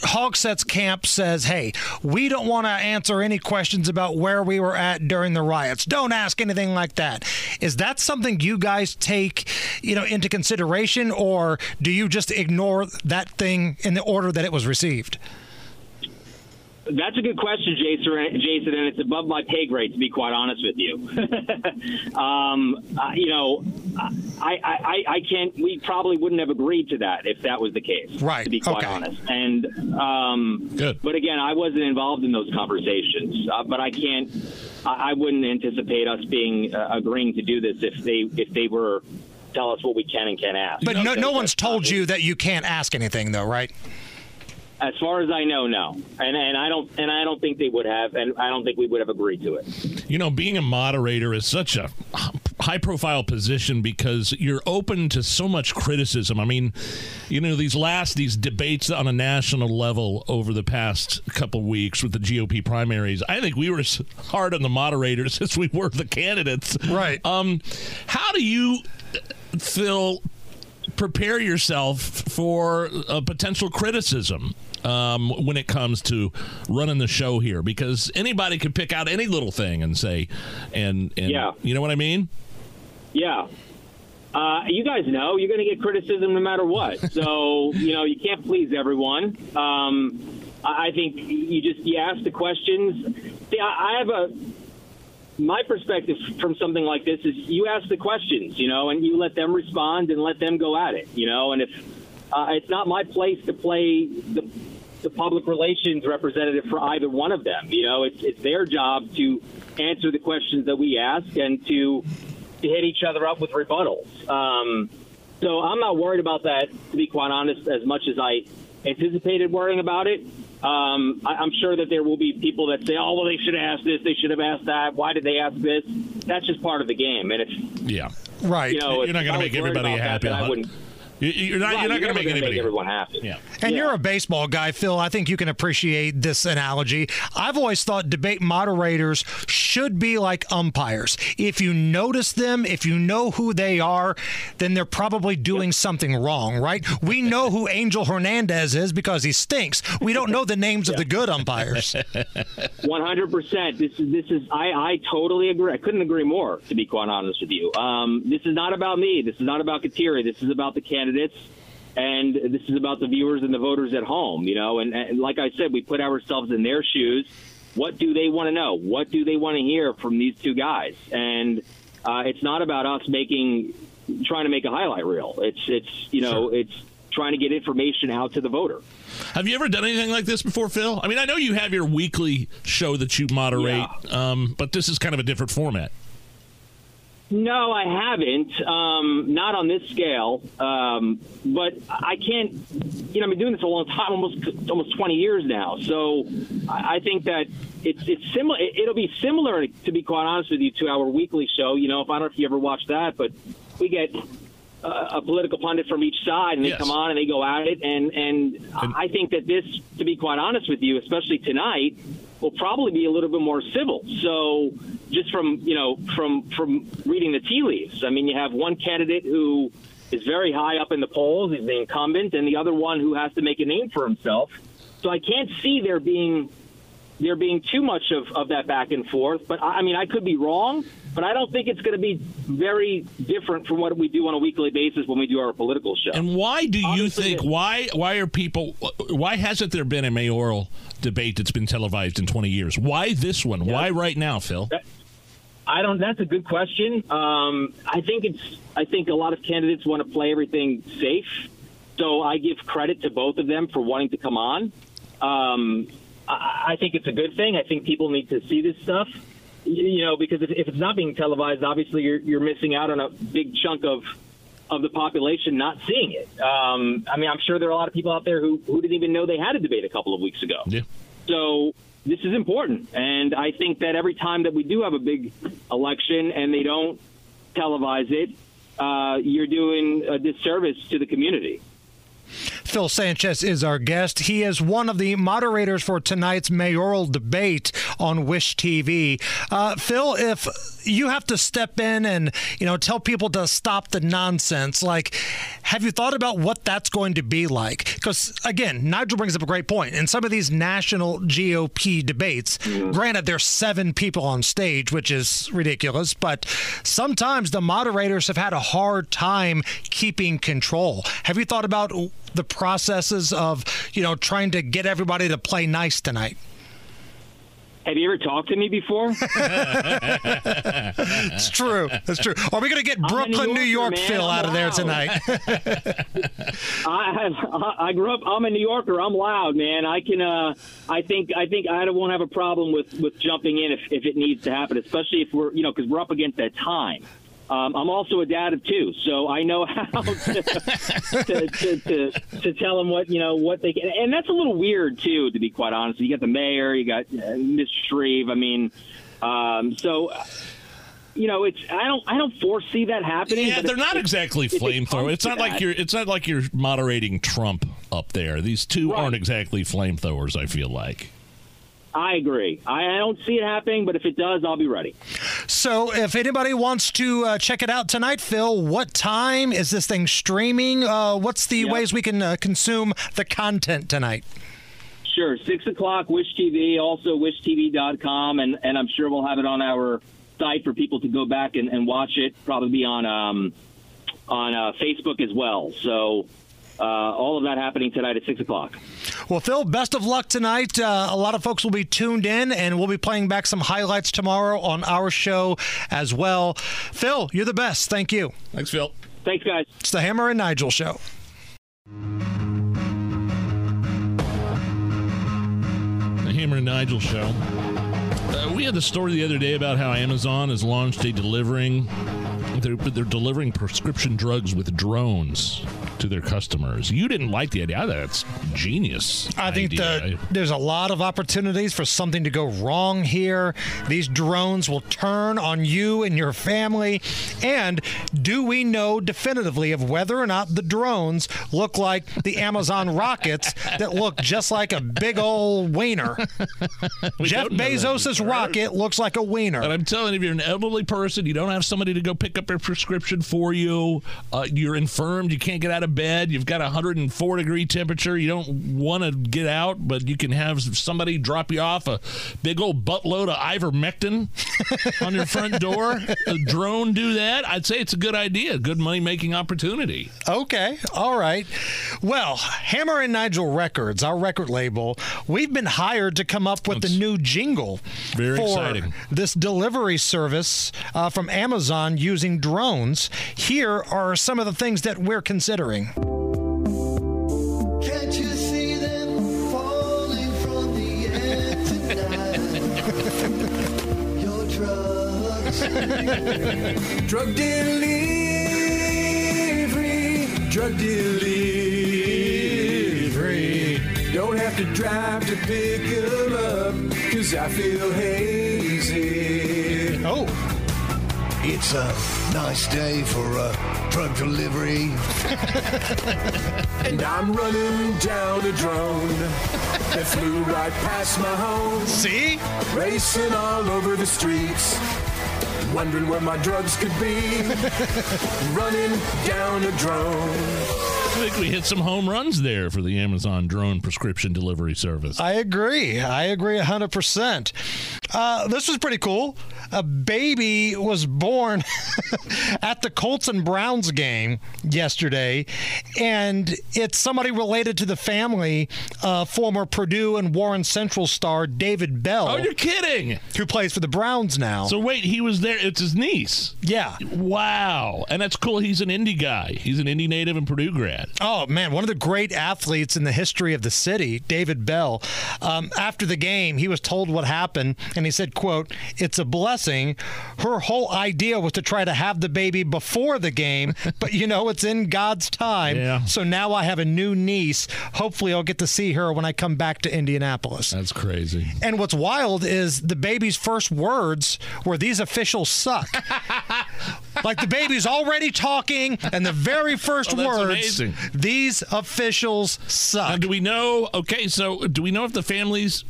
Hogsett's camp says, hey, we don't want to answer any questions about where we were at during the riots. Don't ask anything like that. Is that something you guys take, you know, into consideration, or do you just ignore that thing in the order that it was received? That's a good question, Jason. Jason, and it's above my pay grade, to be quite honest with you. um, uh, you know, I, I, I, can't. We probably wouldn't have agreed to that if that was the case. Right. To be quite Okay. honest. And um, Good. But again, I wasn't involved in those conversations. Uh, but I can't. I, I wouldn't anticipate us being uh, agreeing to do this if they if they were tell us what we can and can't ask. But no, no one's told you that you can't ask anything, though, right? As far as I know, no, and and I don't and I don't think they would have, and I don't think we would have agreed to it. You know, being a moderator is such a high profile position because you're open to so much criticism. I mean, you know, these last these debates on a national level over the past couple weeks with the GOP primaries, I think we were as hard on the moderators as we were the candidates. Right. Um, how do you, Phil, prepare yourself for a potential criticism? Um, when it comes to running the show here because anybody could pick out any little thing and say, and, and Yeah. you know what I mean? Yeah. Uh, you guys know you're going to get criticism no matter what. So you know you can't please everyone. Um, I think you just you ask the questions. See, I, I have a my perspective from something like this is you ask the questions, you know, and you let them respond and let them go at it, you know. And if uh, it's not my place to play the, the public relations representative for either one of them, you know, it's it's their job to answer the questions that we ask and to to hit each other up with rebuttals. Um, so I'm not worried about that, to be quite honest, as much as I anticipated worrying about it. Um, I, I'm sure that there will be people that say, "Oh, well, they should have asked this, they should have asked that. Why did they ask this?" That's just part of the game, and if Yeah. Right. you know, You're not going to make everybody happy. that, happy. then I wouldn't. You- You're not. Right, you're not going to make gonna anybody everyone happy. Yeah. And you're a baseball guy, Phil. I think you can appreciate this analogy. I've always thought debate moderators should be like umpires. If you notice them, if you know who they are, then they're probably doing something wrong, right? We know who Angel Hernandez is because he stinks. We don't know the names of the good umpires. One hundred percent. This is this is. I I totally agree. I couldn't agree more. To be quite honest with you, um, this is not about me. This is not about Katiera. This is about the candidates, and this is about the viewers and the voters at home. You know, and, and like I said, we put ourselves in their shoes. What do they want to know? What do they want to hear from these two guys? And uh, it's not about us making trying to make a highlight reel. It's it's you know it's trying to get information out to the voter. Have you ever done anything like this before, Phil? I mean, I know you have your weekly show that you moderate, um, but this is kind of a different format. No, I haven't. Um, not on this scale. Um, but I can't. You know, I've been doing this a long time, almost almost 20 years now. So I I think that it's it's similar. It'll be similar, to be quite honest with you, to our weekly show. You know, if I don't know if you ever watched that, but we get a, political pundit from each side, and they Yes. come on and they go at it. And and I think that this, to be quite honest with you, especially tonight, will probably be a little bit more civil. So just from you know from from reading the tea leaves, I mean, you have one candidate who is very high up in the polls, he's the incumbent, and the other one who has to make a name for himself. So I can't see there being there being too much of, of that back and forth. But I I mean, I could be wrong, but I don't think it's going to be very different from what we do on a weekly basis when we do our political show. And why do you think why why are people why hasn't there been a mayoral debate that's been televised in 20 years? Why this one? Why right now, Phil? I don't. That's a good question. Um, I think it's. I think a lot of candidates want to play everything safe, so I give credit to both of them for wanting to come on. Um, I, I think it's a good thing. I think people need to see this stuff. You know, because if, if it's not being televised, obviously you're you're missing out on a big chunk of of the population not seeing it. Um, I mean, I'm sure there are a lot of people out there who who didn't even know they had a debate a couple of weeks ago. Yeah. So this is important, and I think that every time that we do have a big election and they don't televise it, uh, you're doing a disservice to the community. Phil Sanchez is our guest. He is one of the moderators for tonight's mayoral debate on Wish TV. Uh, Phil, if you have to step in and you know tell people to stop the nonsense, like, have you thought about what that's going to be like? Because again, Nigel brings up a great point. In some of these national GOP debates, granted there's seven people on stage, which is ridiculous, but sometimes the moderators have had a hard time keeping control. Have you thought about the processes of you know trying to get everybody to play nice tonight? Have you ever talked to me before? it's true. That's true. Are we going to get Brooklyn, New York man. Phil I'm out of there tonight? I have, I grew up. I'm a New Yorker. I'm loud, man. I can. Uh, I think. I think I won't have a problem with with jumping in if, if it needs to happen, especially if we're you know because we're up against that time. Um, I'm also a dad of two, so I know how to, to, to, to, to tell them what you know what they can, and that's a little weird too, to be quite honest. You got the mayor, you got uh, Miss Shreve. I mean, um, so you know, it's I don't I don't foresee that happening. Yeah, they're not exactly it flamethrower. It's not like that- you're. It's not like you're moderating Trump up there. These two aren't exactly flamethrowers. I feel like. I agree. I, I don't see it happening, but if it does, I'll be ready. So, if anybody wants to uh, check it out tonight, Phil, what time is this thing streaming? Uh, what's the ways we can uh, consume the content tonight? Sure, six o'clock, Wish TV, also wishtv.com, and and I'm sure we'll have it on our site for people to go back and, and watch it. Probably be on um, on uh, Facebook as well. So uh, all of that happening tonight at six o'clock. Well, Phil, best of luck tonight. Uh, a lot of folks will be tuned in, and we'll be playing back some highlights tomorrow on our show as well. Phil, you're the best. Thank you. Thanks, Phil. Thanks, guys. It's the Hammer and Nigel show. The Hammer and Nigel show. Uh, we had the story the other day about how Amazon has launched a delivering. They're, they're delivering prescription drugs with drones to their customers. You didn't like the idea. That's genius. I think there's a lot of opportunities for something to go wrong here. These drones will turn on you and your family. And do we know definitively of whether or not the drones look like the Amazon rockets that look just like a big old wiener? Jeff don't know that Bezos' rocket looks like a wiener. And I'm telling you, if you're an elderly person, you don't have somebody to go pick up your prescription for you, uh, you're infirmed, you can't get out of bed, you've got a 104 degree temperature, you don't want to get out, but you can have somebody drop you off a big old buttload of ivermectin on your front door. A drone do that? I'd say it's a good idea, good money making opportunity. Okay, all right. Well, Hammer and Nigel Records, our record label, we've been hired to come up with the new jingle Very for exciting. this delivery service uh, from Amazon using drones. Here are some of the things that we're considering. Can't you see them falling from the air tonight? Your drugs. Drug delivery. Drug delivery. Don't have to drive to pick 'em up, cause I feel hazy. Oh. It's a nice day for a drug delivery. and I'm running down a drone that flew right past my home. See? Racing all over the streets. Wondering where my drugs could be. running down a drone. I think we hit some home runs there for the Amazon drone prescription delivery service. I agree. I agree 100%. Uh, this was pretty cool. A baby was born at the Colts and Browns game yesterday, and it's somebody related to the family, uh, former Purdue and Warren Central star David Bell. Oh, you're kidding! Who plays for the Browns now. So wait, he was there. It's his niece. Yeah. Wow, and that's cool. He's an indie guy. He's an indie native and Purdue grad. Oh man, one of the great athletes in the history of the city, David Bell. Um, after the game, he was told what happened, and he said, "quote It's a blessing. Her whole idea was to try to have the baby before the game, but you know it's in God's time. Yeah. So now I have a new niece. Hopefully, I'll get to see her when I come back to Indianapolis." That's crazy. And what's wild is the baby's first words were, "These officials suck." like the baby's already talking, and the very first Oh, that's words, amazing. "These officials suck." Now, do we know? Okay, so do we know if the families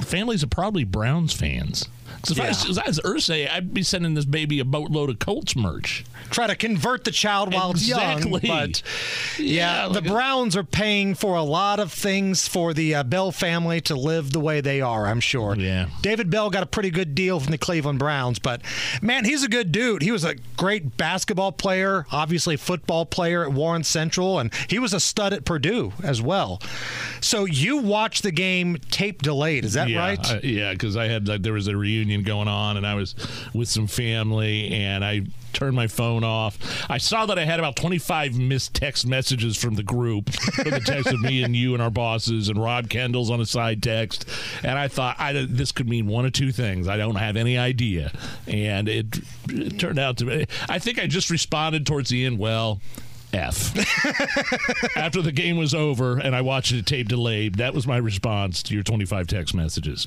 families are probably Browns fans? Because if, I was- Yeah. if I was Irsay, I'd be sending this baby a boatload of Colts merch. Try to convert the child while it's young, Exactly. but yeah, Yeah, the Browns are paying for a lot of things for the uh, Bell family to live the way they are. I'm sure. Yeah. David Bell got a pretty good deal from the Cleveland Browns, but man, he's a good dude. He was a great basketball player, obviously football player at Warren Central, and he was a stud at Purdue as well. So you watched the game tape delayed, is that yeah, right? I- yeah, because I had like, there was a reunion going on, and I was with some family, and I turned my phone off. I saw that I had about 25 missed text messages from the group, from the text of me and you and our bosses, and Rod Kendall's on a side text, and I thought I, this could mean one of two things. I don't have any idea, and it, it turned out to be. I think I just responded towards the end. Well. F. After the game was over and I watched it tape delayed, that was my response to your 25 text messages.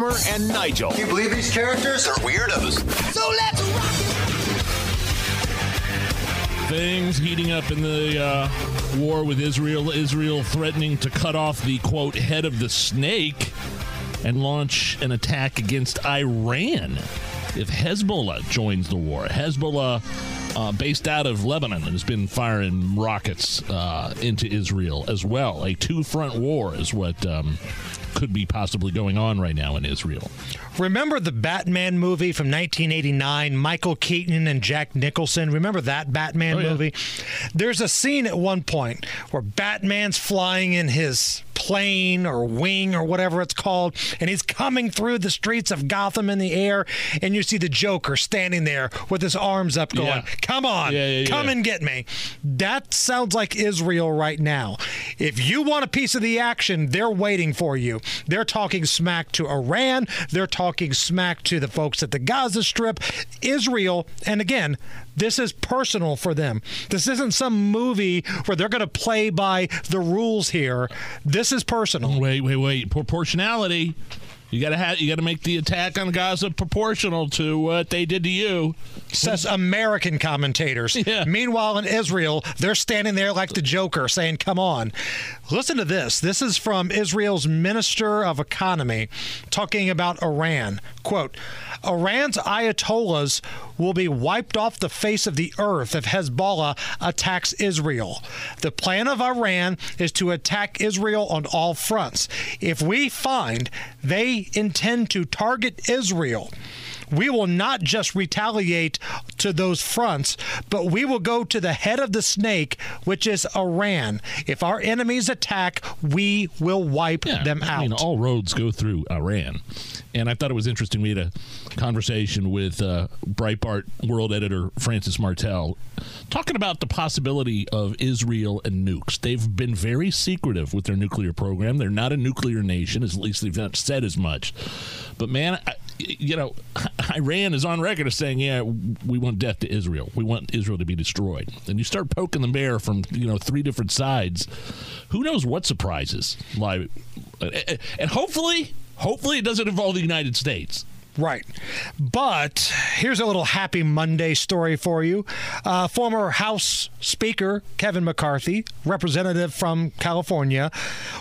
Hammer and Nigel. Can you believe these characters are weirdos? So let's rock Things heating up in the uh, war with Israel. Israel threatening to cut off the quote head of the snake and launch an attack against Iran if Hezbollah joins the war. Hezbollah, uh, based out of Lebanon, has been firing rockets uh, into Israel as well. A two front war is what um, could be possibly going on right now in Israel. Remember the Batman movie from 1989, Michael Keaton and Jack Nicholson? Remember that Batman Oh, yeah. movie? There's a scene at one point where Batman's flying in his plane or wing or whatever it's called, and he's coming through the streets of Gotham in the air, and you see the Joker standing there with his arms up going, Yeah. Come on, Yeah, yeah, come and get me. That sounds like Israel right now. If you want a piece of the action, they're waiting for you. They're talking smack to Iran, they're talking smack to the folks at the Gaza Strip. Israel, and again, this is personal for them. This isn't some movie where they're going to play by the rules here. This is personal. Wait, wait, wait. Proportionality. You gotta have. You gotta make the attack on Gaza proportional to what they did to you. Says American commentators. Meanwhile, in Israel, they're standing there like the Joker saying, Come on. Listen to this. This is from Israel's Minister of Economy talking about Iran. Quote Iran's Ayatollahs will be wiped off the face of the earth if Hezbollah attacks Israel. The plan of Iran is to attack Israel on all fronts. If we find they intend to target Israel, we will not just retaliate to those fronts, but we will go to the head of the snake, which is Iran. If our enemies attack, we will wipe them out. I mean, all roads go through Iran. And I thought it was interesting. We had a conversation with uh, Breitbart world editor Frances Martel talking about the possibility of Israel and nukes. They've been very secretive with their nuclear program. They're not a nuclear nation, at least they've not said as much. But man, I, you know, Iran is on record as saying, "Yeah, we want death to Israel. We want Israel to be destroyed." And you start poking the bear from you know three different sides. Who knows what surprises lie? And hopefully, hopefully, it doesn't involve the United States. Right. But here's a little happy Monday story for you. Uh, former House Speaker Kevin McCarthy, representative from California,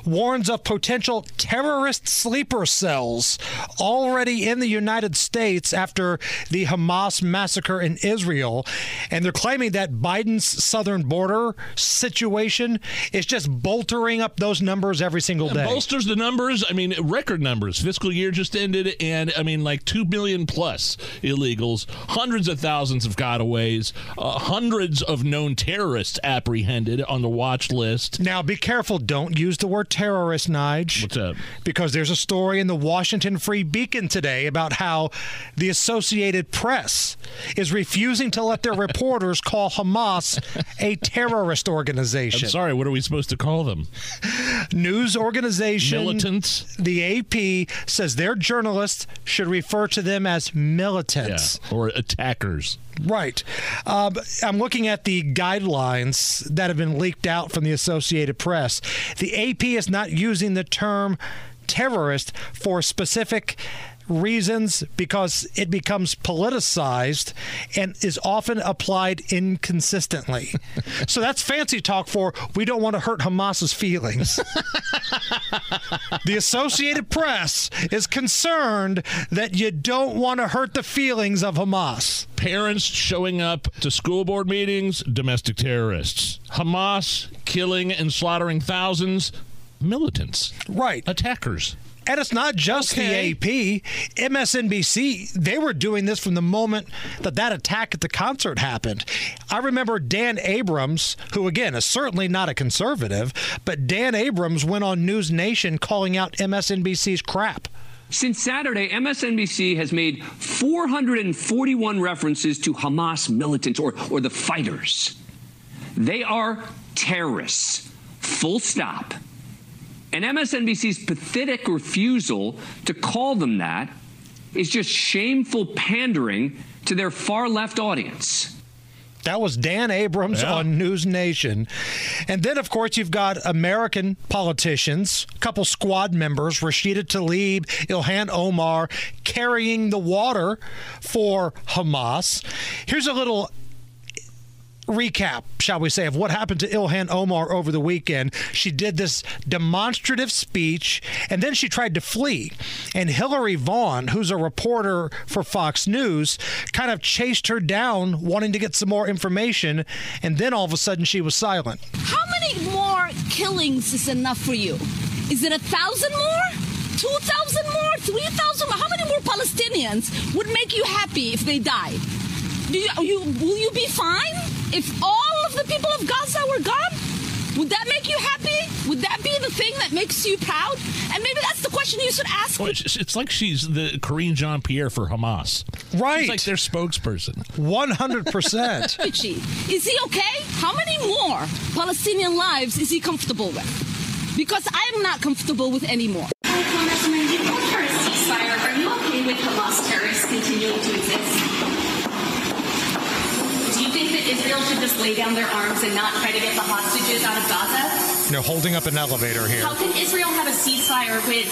warns of potential terrorist sleeper cells already in the United States after the Hamas massacre in Israel. And they're claiming that Biden's southern border situation is just boltering up those numbers every single It day. bolsters the numbers. I mean, record numbers. Fiscal year just ended, and I mean, like two billion plus illegals, hundreds of thousands of gotaways, uh, hundreds of known terrorists apprehended on the watch list. Now, be careful. Don't use the word terrorist, Nige. What's up? Because there's a story in the Washington Free Beacon today about how the Associated Press is refusing to let their reporters call Hamas a terrorist organization. I'm sorry. What are we supposed to call them? News organization Militants. The AP says their journalists should refer to them as militants. or attackers. Right. Um, I'm looking at the guidelines that have been leaked out from the Associated Press. The AP is not using the term terrorist for specific reasons because it becomes politicized and is often applied inconsistently. so that's fancy talk for we don't want to hurt Hamas's feelings. the Associated Press is concerned that you don't want to hurt the feelings of Hamas. Parents showing up to school board meetings, domestic terrorists. Hamas killing and slaughtering thousands, militants. Right. Attackers. And it's not just the AP. MSNBC, they were doing this from the moment that that attack at the concert happened. I remember Dan Abrams, who again is certainly not a conservative, but Dan Abrams went on News Nation calling out MSNBC's crap. Since Saturday, MSNBC has made 441 references to Hamas militants or, or the fighters. They are terrorists, full stop. And MSNBC's pathetic refusal to call them that is just shameful pandering to their far left audience. That was Dan Abrams Yeah. on News Nation. And then, of course, you've got American politicians, a couple squad members, Rashida Tlaib, Ilhan Omar, carrying the water for Hamas. Here's a little recap, shall we say, of what happened to Ilhan Omar over the weekend. She did this demonstrative speech and then she tried to flee. And Hillary Vaughn, who's a reporter for Fox News, kind of chased her down, wanting to get some more information. And then all of a sudden she was silent. How many more killings is enough for you? Is it a thousand more? Two thousand more? Three thousand more? How many more Palestinians would make you happy if they died? Do you, you will you be fine if all of the people of Gaza were gone? Would that make you happy? Would that be the thing that makes you proud? And maybe that's the question you should ask. Well, it's, it's like she's the Karine Jean Pierre for Hamas. Right. She's like their spokesperson. 100%. Is he okay? How many more Palestinian lives is he comfortable with? Because I'm not comfortable with any more. Congressman, you called for a ceasefire. Are you okay with Hamas terrorists continuing to exist? Do you think that Israel should just lay down their arms and not try to get the hostages out of Gaza? You know, holding up an elevator here. How can Israel have a ceasefire with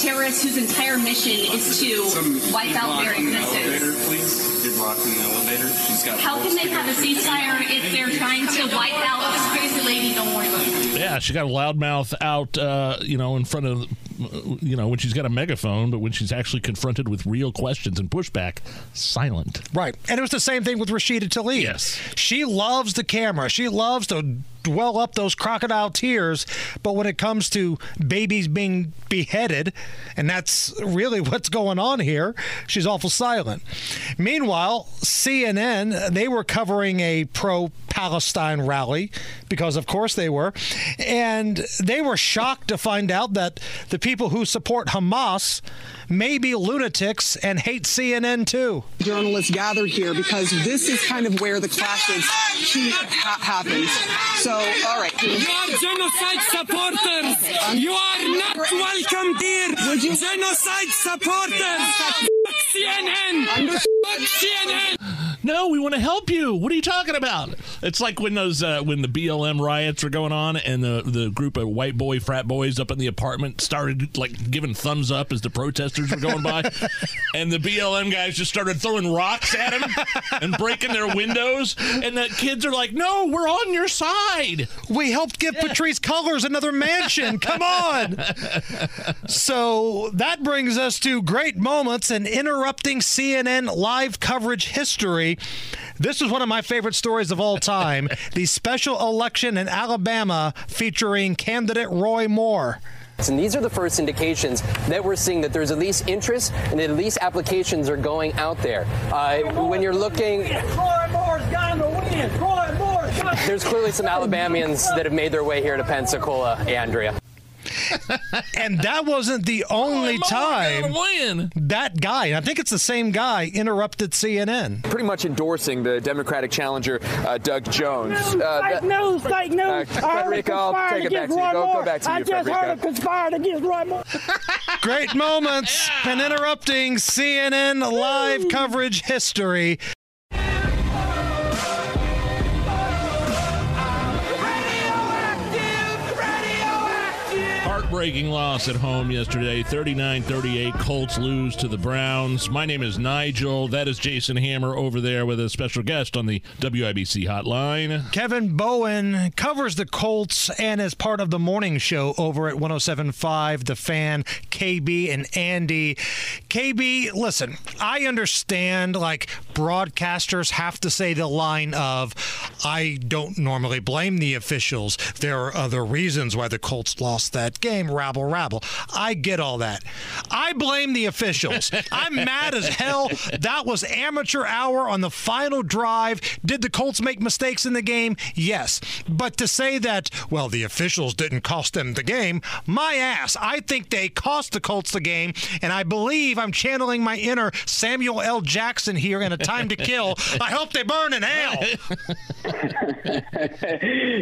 terrorists whose entire mission is to wipe out their existence? please. Get locked in the elevator. She's got. How can they have a ceasefire if they're trying to wipe out this crazy lady? Don't worry about it. Yeah, she got a loudmouth out, uh, you know, in front of, Uh, you know, when she's got a megaphone, but when she's actually confronted with real questions and pushback, silent. Right. And it was the same thing with Rashida Tlaib. Yes. She loves the camera. She loves to dwell up those crocodile tears. But when it comes to babies being beheaded, and that's really what's going on here, she's awful silent. Meanwhile, CNN, they were covering a pro Palestine rally because, of course, they were. And they were shocked to find out that the people who support Hamas may be lunatics and hate CNN too. journalists gather here because this is kind of where the clashes ha- happens. So, all right. You are genocide supporters. You are not welcome here. Genocide supporters. CNN. CNN. No, we want to help you. What are you talking about? It's like when those uh, when the BLM riots were going on, and the the group of white boy frat boys up in the apartment started like giving thumbs up as the protesters were going by, and the BLM guys just started throwing rocks at them and breaking their windows, and the kids are like, "No, we're on your side. We helped give Patrisse Cullors another mansion. Come on." so that brings us to great moments in interrupting CNN live coverage history. This is one of my favorite stories of all time the special election in Alabama featuring candidate Roy Moore. And these are the first indications that we're seeing that there's at least interest and at least applications are going out there. Uh, when you're looking, there's clearly some Alabamians that have made their way here to Pensacola, Andrea. And that wasn't the only time that guy, I think it's the same guy, interrupted CNN. Pretty much endorsing the Democratic challenger, uh, Doug Jones. Fake that- news, fake news. Uh, I heard Fredricka, I'll take it back against to you. Go- go back to I you, just heard Fredricka. it conspired against Roy Moore. Great moments and interrupting CNN live coverage history. Heartbreaking loss at home yesterday. 39 38. Colts lose to the Browns. My name is Nigel. That is Jason Hammer over there with a special guest on the WIBC hotline. Kevin Bowen covers the Colts and is part of the morning show over at 1075 The Fan, KB and Andy. KB, listen, I understand like broadcasters have to say the line of, I don't normally blame the officials. There are other reasons why the Colts lost that game, rabble, rabble. I get all that. I blame the officials. I'm mad as hell. That was amateur hour on the final drive. Did the Colts make mistakes in the game? Yes. But to say that, well, the officials didn't cost them the game, my ass. I think they cost the Colts the game, and I believe I'm channeling my inner Samuel L. Jackson here in A Time to Kill. I hope they burn in hell.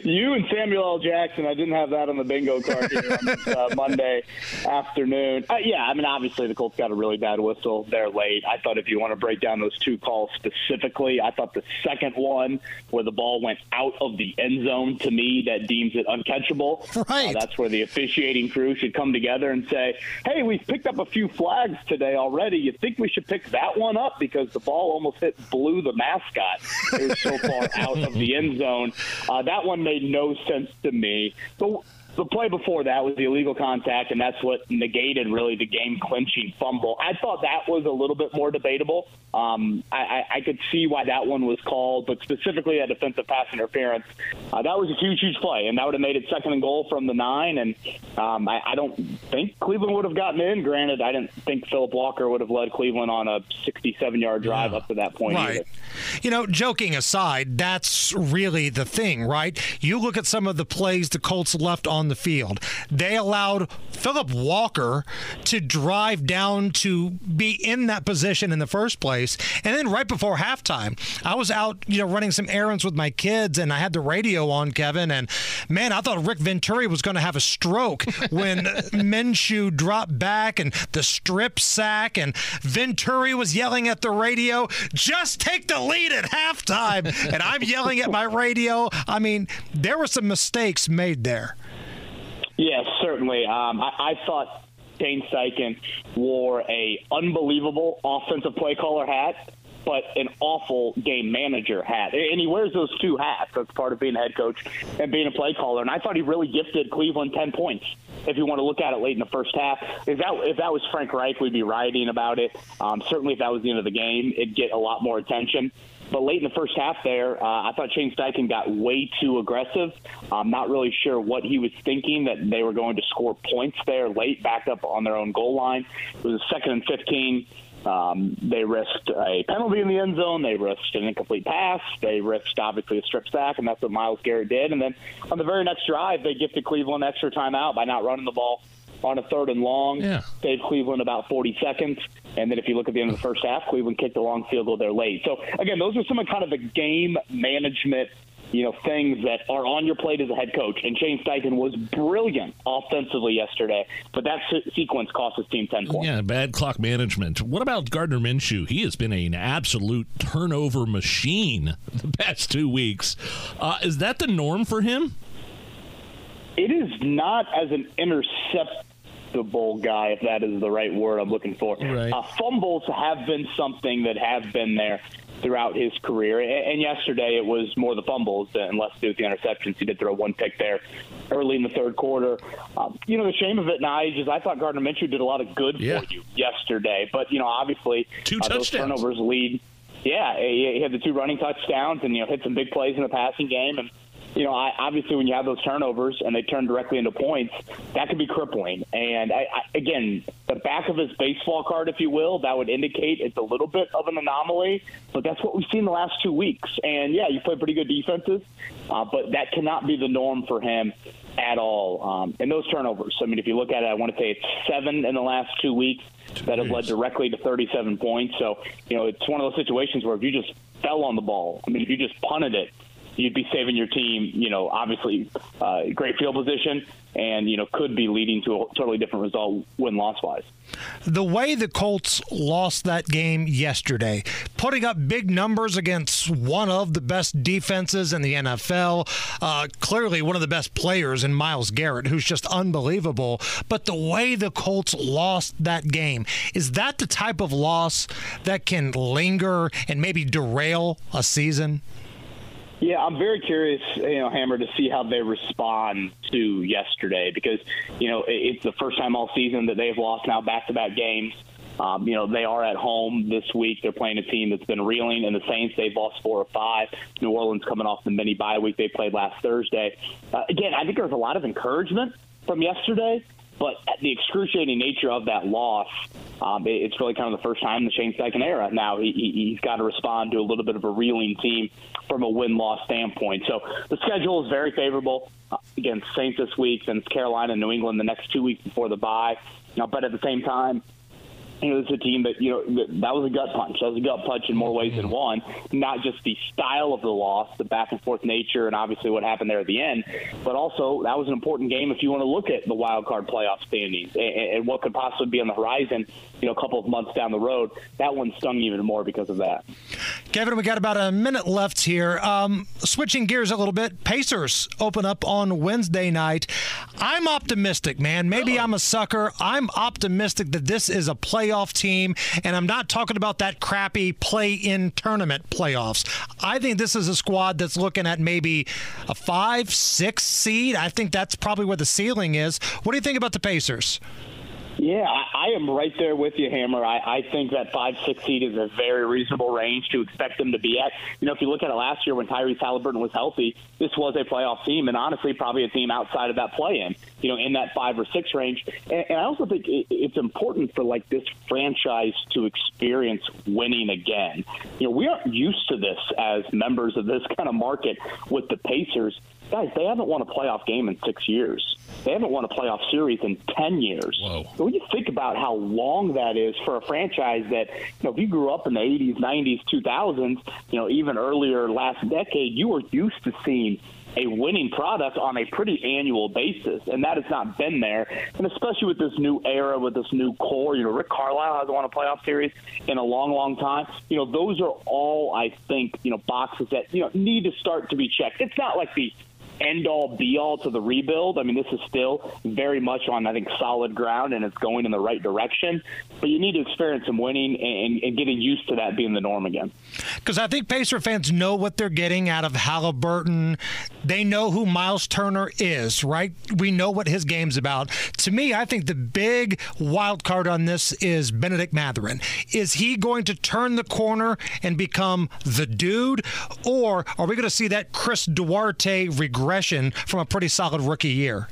you and Samuel L. Jackson, I didn't have that on the bingo card here uh, Monday afternoon. Uh, yeah, I mean, obviously the Colts got a really bad whistle. They're late. I thought if you want to break down those two calls specifically, I thought the second one where the ball went out of the end zone to me that deems it uncatchable. Right. Uh, that's where the officiating crew should come together and say, hey, we've picked up a few flags today already. You think we should pick that one up because the ball almost hit blew the mascot. It was so far out of the end zone. Uh, that one made no sense to me. But the play before that was the illegal contact, and that's what negated really the game clinching fumble. I thought that was a little bit more debatable. Um, I, I, I could see why that one was called, but specifically that defensive pass interference, uh, that was a huge, huge play, and that would have made it second and goal from the nine. And um, I, I don't think Cleveland would have gotten in. Granted, I didn't think Philip Walker would have led Cleveland on a 67-yard drive up to that point. Right. Either. You know, joking aside, that's really the thing, right? You look at some of the plays the Colts left on the field. They allowed Philip Walker to drive down to be in that position in the first place. And then right before halftime, I was out, you know, running some errands with my kids and I had the radio on, Kevin, and man, I thought Rick Venturi was going to have a stroke when Minshew dropped back and the strip sack and Venturi was yelling at the radio, just take the lead at halftime. and I'm yelling at my radio. I mean, there were some mistakes made there. Yes, certainly. Um, I, I thought Shane Steichen wore a unbelievable offensive play caller hat, but an awful game manager hat. And he wears those two hats. That's part of being a head coach and being a play caller. And I thought he really gifted Cleveland ten points. If you want to look at it late in the first half, if that if that was Frank Reich, we'd be rioting about it. Um, certainly, if that was the end of the game, it'd get a lot more attention. But late in the first half there, uh, I thought Shane Steichen got way too aggressive. I'm not really sure what he was thinking that they were going to score points there late, back up on their own goal line. It was a second and 15. Um, they risked a penalty in the end zone. They risked an incomplete pass. They risked, obviously, a strip sack, and that's what Myles Garrett did. And then on the very next drive, they gifted Cleveland extra timeout by not running the ball on a third and long. Yeah. Saved Cleveland about 40 seconds. And then if you look at the end of the first half, Cleveland kicked a long field goal there late. So, again, those are some of kind of the game management you know, things that are on your plate as a head coach. And Shane Steichen was brilliant offensively yesterday, but that se- sequence cost his team 10 points. Yeah, bad clock management. What about Gardner Minshew? He has been an absolute turnover machine the past two weeks. Uh, is that the norm for him? It is not as an interceptable guy, if that is the right word I'm looking for. Right. Uh, fumbles have been something that have been there throughout his career. And yesterday it was more the fumbles and less to do with the interceptions. He did throw one pick there early in the third quarter. Um, you know, the shame of it, Nige, is I thought Gardner Minshew did a lot of good Yeah. for you yesterday. But, you know, obviously Two uh, those touchdowns. turnovers lead. Yeah, he he had the two running touchdowns and, you know, hit some big plays in the passing game. And, you know, I, obviously when you have those turnovers and they turn directly into points, that could be crippling. And I, I, again, the back of his baseball card, if you will, that would indicate it's a little bit of an anomaly. But that's what we've seen the last two weeks. And yeah, you play pretty good defenses, uh, but that cannot be the norm for him at all. Um, and those turnovers, I mean, if you look at it, I want to say it's seven in the last two weeks that have led directly to 37 points. So, you know, it's one of those situations where if you just fell on the ball, I mean, if you just punted it, you'd be saving your team, you know, obviously uh, great field position and, you know, could be leading to a totally different result win loss wise. The way the Colts lost that game yesterday, putting up big numbers against one of the best defenses in the NFL, uh, clearly one of the best players in Myles Garrett, who's just unbelievable. But the way the Colts lost that game, is that the type of loss that can linger and maybe derail a season? Yeah, I'm very curious, you know, Hammer, to see how they respond to yesterday because, you know, it's the first time all season that they've lost now back-to-back games. Um, you know, they are at home this week. They're playing a team that's been reeling, and the Saints, they've lost four or five. New Orleans coming off the mini bye week they played last Thursday. Uh, again, I think there's a lot of encouragement from yesterday, but the excruciating nature of that loss, um, it, it's really kind of the first time in the Shane Steichen era. Now he, he, he's got to respond to a little bit of a reeling team from a win-loss standpoint. So the schedule is very favorable. Uh, again, Saints this week, then Carolina, New England the next two weeks before the bye. Now, but at the same time, you know, this is a team that, you know, that was a gut punch. That was a gut punch in more ways than mm-hmm. one. Not just the style of the loss, the back and forth nature, and obviously what happened there at the end, but also that was an important game if you want to look at the wild card playoff standings and, and what could possibly be on the horizon, you know, a couple of months down the road. That one stung even more because of that. Kevin, we got about a minute left here. Um, switching gears a little bit, Pacers open up on Wednesday night. I'm optimistic, man. Maybe I'm a sucker. I'm optimistic that this is a playoff team, and I'm not talking about that crappy play-in tournament playoffs. I think this is a squad that's looking at maybe a five, six seed. I think that's probably where the ceiling is. What do you think about the Pacers? Yeah, I, I am right there with you, Hammer. I, I think that five, six seed is a very reasonable range to expect them to be at. You know, if you look at it last year when Tyrese Halliburton was healthy, this was a playoff team, and honestly, probably a team outside of that play-in. You know, in that five or six range. And, and I also think it, it's important for like this franchise to experience winning again. You know, we aren't used to this as members of this kind of market with the Pacers guys, they haven't won a playoff game in six years. They haven't won a playoff series in ten years. Whoa. So when you think about how long that is for a franchise that, you know, if you grew up in the '80s, '90s, 2000s, you know, even earlier last decade, you were used to seeing a winning product on a pretty annual basis, and that has not been there. And especially with this new era, with this new core, you know, Rick Carlisle hasn't won a playoff series in a long, long time. You know, those are all I think you know boxes that you know need to start to be checked. It's not like the end all be all to the rebuild. I mean, this is still very much on, I think, solid ground and it's going in the right direction. But you need to experience some winning and, and getting used to that being the norm again. Because I think Pacer fans know what they're getting out of Halliburton. They know who Myles Turner is, right? We know what his game's about. To me, I think the big wild card on this is Bennedict Mathurin. Is he going to turn the corner and become the dude? Or are we going to see that Chris Duarte regression from a pretty solid rookie year?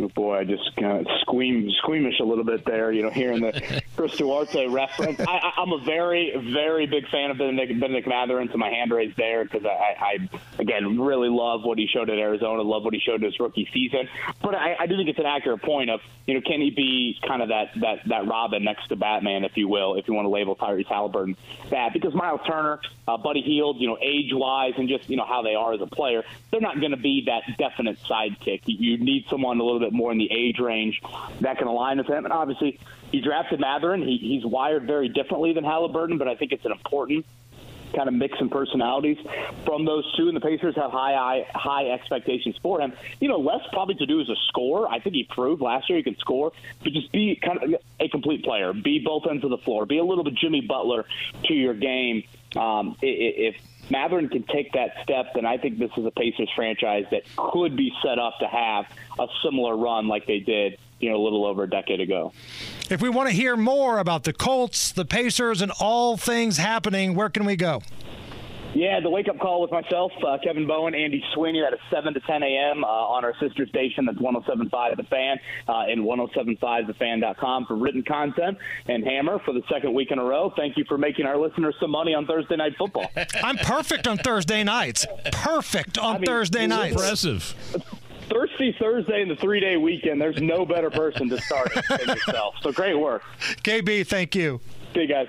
Oh, boy, I just kind of squeam, squeamish a little bit there, you know, hearing the Chris Duarte reference. I, I'm a very, very big fan of Bennedict, Bennedict Mathurin, so my hand raised there because I, I, again, really love what he showed at Arizona, love what he showed his rookie season. But I, I do think it's an accurate point of, you know, can he be kind of that, that, that Robin next to Batman, if you will, if you want to label Tyrese Halliburton that? Because Myles Turner, uh, Buddy Hield, you know, age-wise and just, you know, how they are as a player, they're not going to be that definite sidekick. You, you need someone a little bit more in the age range that can align with him. And obviously, he drafted Mathurin. He, he's wired very differently than Halliburton, but I think it's an important kind of mix in personalities from those two, and the Pacers have high, high expectations for him. You know, less probably to do as a scorer. I think he proved last year he could score, but just be kind of a complete player. Be both ends of the floor. Be a little bit Jimmy Butler to your game. Um, if Mathurin can take that step, then I think this is a Pacers franchise that could be set up to have a similar run like they did, you know, a little over a decade ago. If we want to hear more about the Colts, the Pacers, and all things happening, where can we go? Yeah, the wake up call with myself, uh, Kevin Bowen, Andy Sweeney. That is 7 to 10 a.m. Uh, on our sister station. That's 1075 The Fan uh, and 1075thefan.com for written content. And Hammer for the second week in a row. Thank you for making our listeners some money on Thursday Night Football. I'm perfect on Thursday nights. Perfect on I mean, Thursday nights. Impressive. Thirsty Thursday and the three day weekend, there's no better person to start it than yourself. So great work. KB, thank you. See you guys.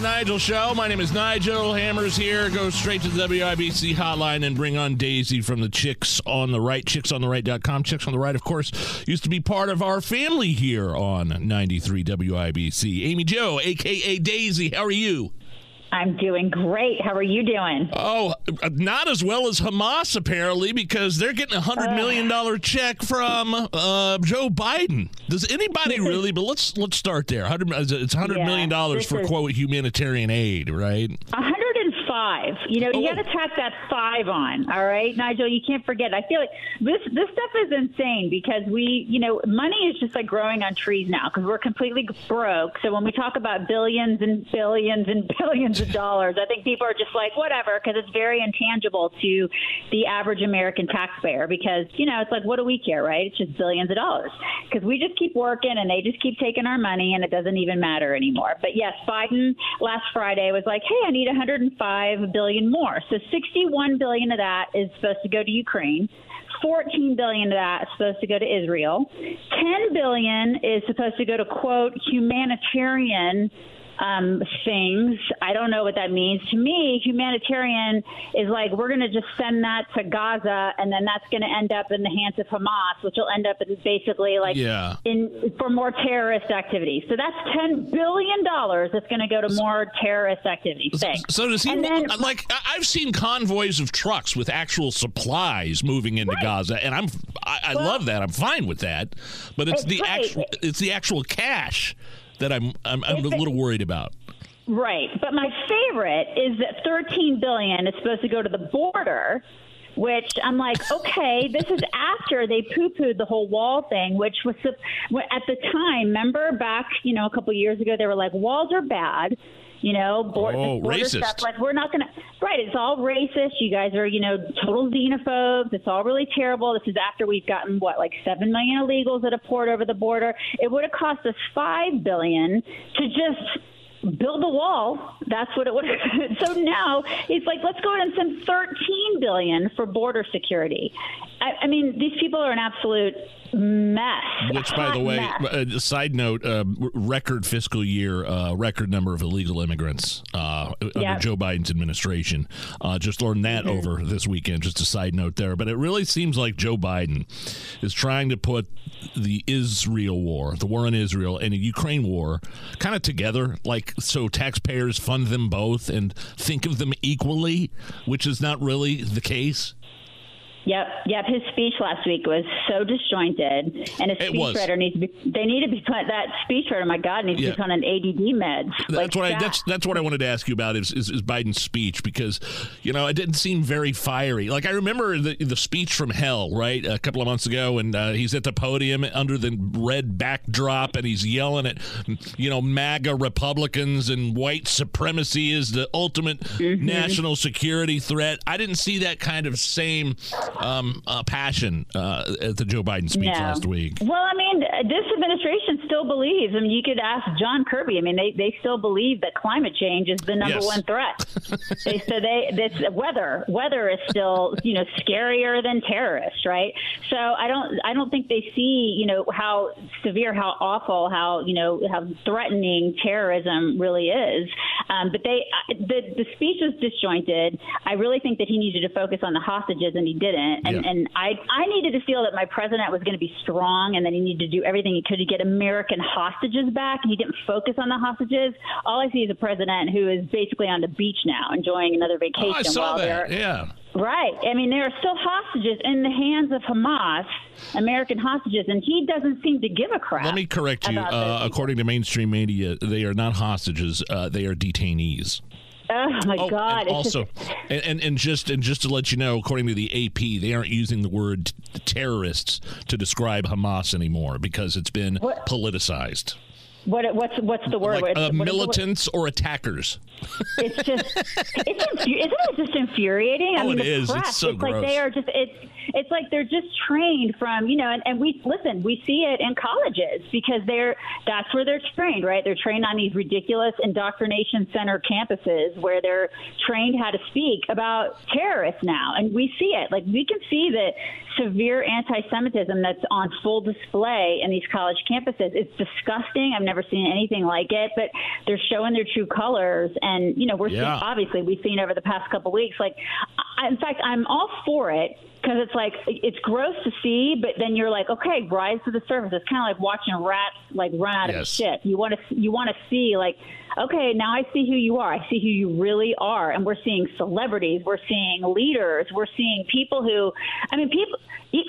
Nigel show. My name is Nigel. Hammer's here. Go straight to the WIBC hotline and bring on Daisy from the Chicks on the Right. ChicksOnTheRight.com. Chicks on the Right, of course, used to be part of our family here on 93 WIBC. Amy Jo, a.k.a. Daisy. How are you? I'm doing great. How are you doing? Oh, not as well as Hamas apparently, because they're getting a hundred million dollar check from uh, Joe Biden. Does anybody really? But let's let's start there. Hundred it's hundred Yeah, million dollars for is- quote humanitarian aid, right? 105. You know, you oh. got to tack that five on. All right, Nigel. You can't forget. I feel like this this stuff is insane because we, you know, money is just like growing on trees now because we're completely broke. So when we talk about billions and billions and billions of dollars, I think people are just like whatever because it's very intangible to the average American taxpayer because you know it's like what do we care, right? It's just billions of dollars because we just keep working and they just keep taking our money and it doesn't even matter anymore. But yes, Biden last Friday was like, hey, I need 105 billion more. So 61 billion of that is supposed to go to Ukraine. 14 billion of that is supposed to go to Israel. 10 billion is supposed to go to quote humanitarian um, things. I don't know what that means. To me, humanitarian is like we're going to just send that to Gaza, and then that's going to end up in the hands of Hamas, which will end up in basically like Yeah. in for more terrorist activities. So that's ten billion dollars that's going to go to more terrorist activities. Thanks. So does he And then- like? I've seen convoys of trucks with actual supplies moving into Gaza, and I'm I, I love that. I'm fine with that, but it's It's the right. actual it's the actual cash that I'm I'm, I'm a little worried about. Right, but my favorite is that 13 billion is supposed to go to the border, which I'm like, okay, this is after they poo-pooed the whole wall thing, which was at the time. Remember back, you know, a couple years ago, they were like, walls are bad. You know, board, Oh, border racist. stuff. Like we're not gonna. Right, it's all racist. You guys are, you know, total xenophobes. It's all really terrible. This is after we've gotten what, like seven million illegals that have poured over the border. It would have cost us five billion to just build the wall. That's what it would. so now it's like let's go ahead and send 13 billion for border security. I, I mean, these people are an absolute mess. Which, by the way, mess. uh, side note, uh, record fiscal year, uh, record number of illegal immigrants uh, under Joe Biden's administration. Uh, just learned that Mm-hmm. over this weekend. Just a side note there, but it really seems like Joe Biden is trying to put the Israel war, the war in Israel, and the Ukraine war, kind of together, like so taxpayers fund them both and think of them equally, which is not really the case. Yep, yep. His speech last week was so disjointed, and his speechwriter needs to be. They need to be put. That speechwriter, my God, needs Yeah. to be put on an ADD meds. That's Like what I. That's that's what I wanted to ask you about is, is is Biden's speech because you know it didn't seem very fiery. Like I remember the the speech from hell right a couple of months ago, and uh, he's at the podium under the red backdrop, and he's yelling at you know MAGA Republicans and white supremacy is the ultimate Mm-hmm. national security threat. I didn't see that kind of same um, uh, passion uh, at the Joe Biden speech No. last week. Well, I mean, this administration still believes. I mean, you could ask John Kirby. I mean, they, they still believe that climate change is the number Yes. one threat. they so they this weather weather is still you know scarier than terrorists, right? So I don't I don't think they see you know how severe, how awful, how you know how threatening terrorism really is. Um, but they the the speech was disjointed. I really think that he needed to focus on the hostages, and he didn't. And Yeah. and I I needed to feel that my president was going to be strong, and that he needed to do everything he could to get American hostages back. And he didn't focus on the hostages. All I see is a president who is basically on the beach now, enjoying another vacation. Oh, I saw while that. they're Yeah. Right. I mean, there are still hostages in the hands of Hamas, American hostages, and he doesn't seem to give a crap. Let me correct you. Uh, according to mainstream media, they are not hostages; uh, they are detainees. Oh my Oh, God! and also, just, and, and and just and just to let you know, according to the AP, they aren't using the word terrorists to describe Hamas anymore because it's been What? politicized. what what's what's the word? Like uh, militants or attackers. It's just, it's isn't it just infuriating? I Oh, mean, it. It's press, so like gross. they are just it's it's like they're just trained from you know, and, and we listen, we see it in colleges because they're that's where they're trained, right? They're trained on these ridiculous indoctrination center campuses where they're trained how to speak about terrorists now, and we see it. Like we can see that severe anti-Semitism that's on full display in these college campuses. It's disgusting. I've never seen anything like it, but they're showing their true colors, and you know, we're seeing, obviously we've seen over the past couple weeks. Like, I, in fact, I'm all for it because it's like it's gross to see, but then you're like, okay, rise to the surface. It's kind of like watching rats like run out of shit. You want to you want to see like, okay, now I see who you are. I see who you really are, and we're seeing celebrities, we're seeing leaders, we're seeing people who, I mean, people.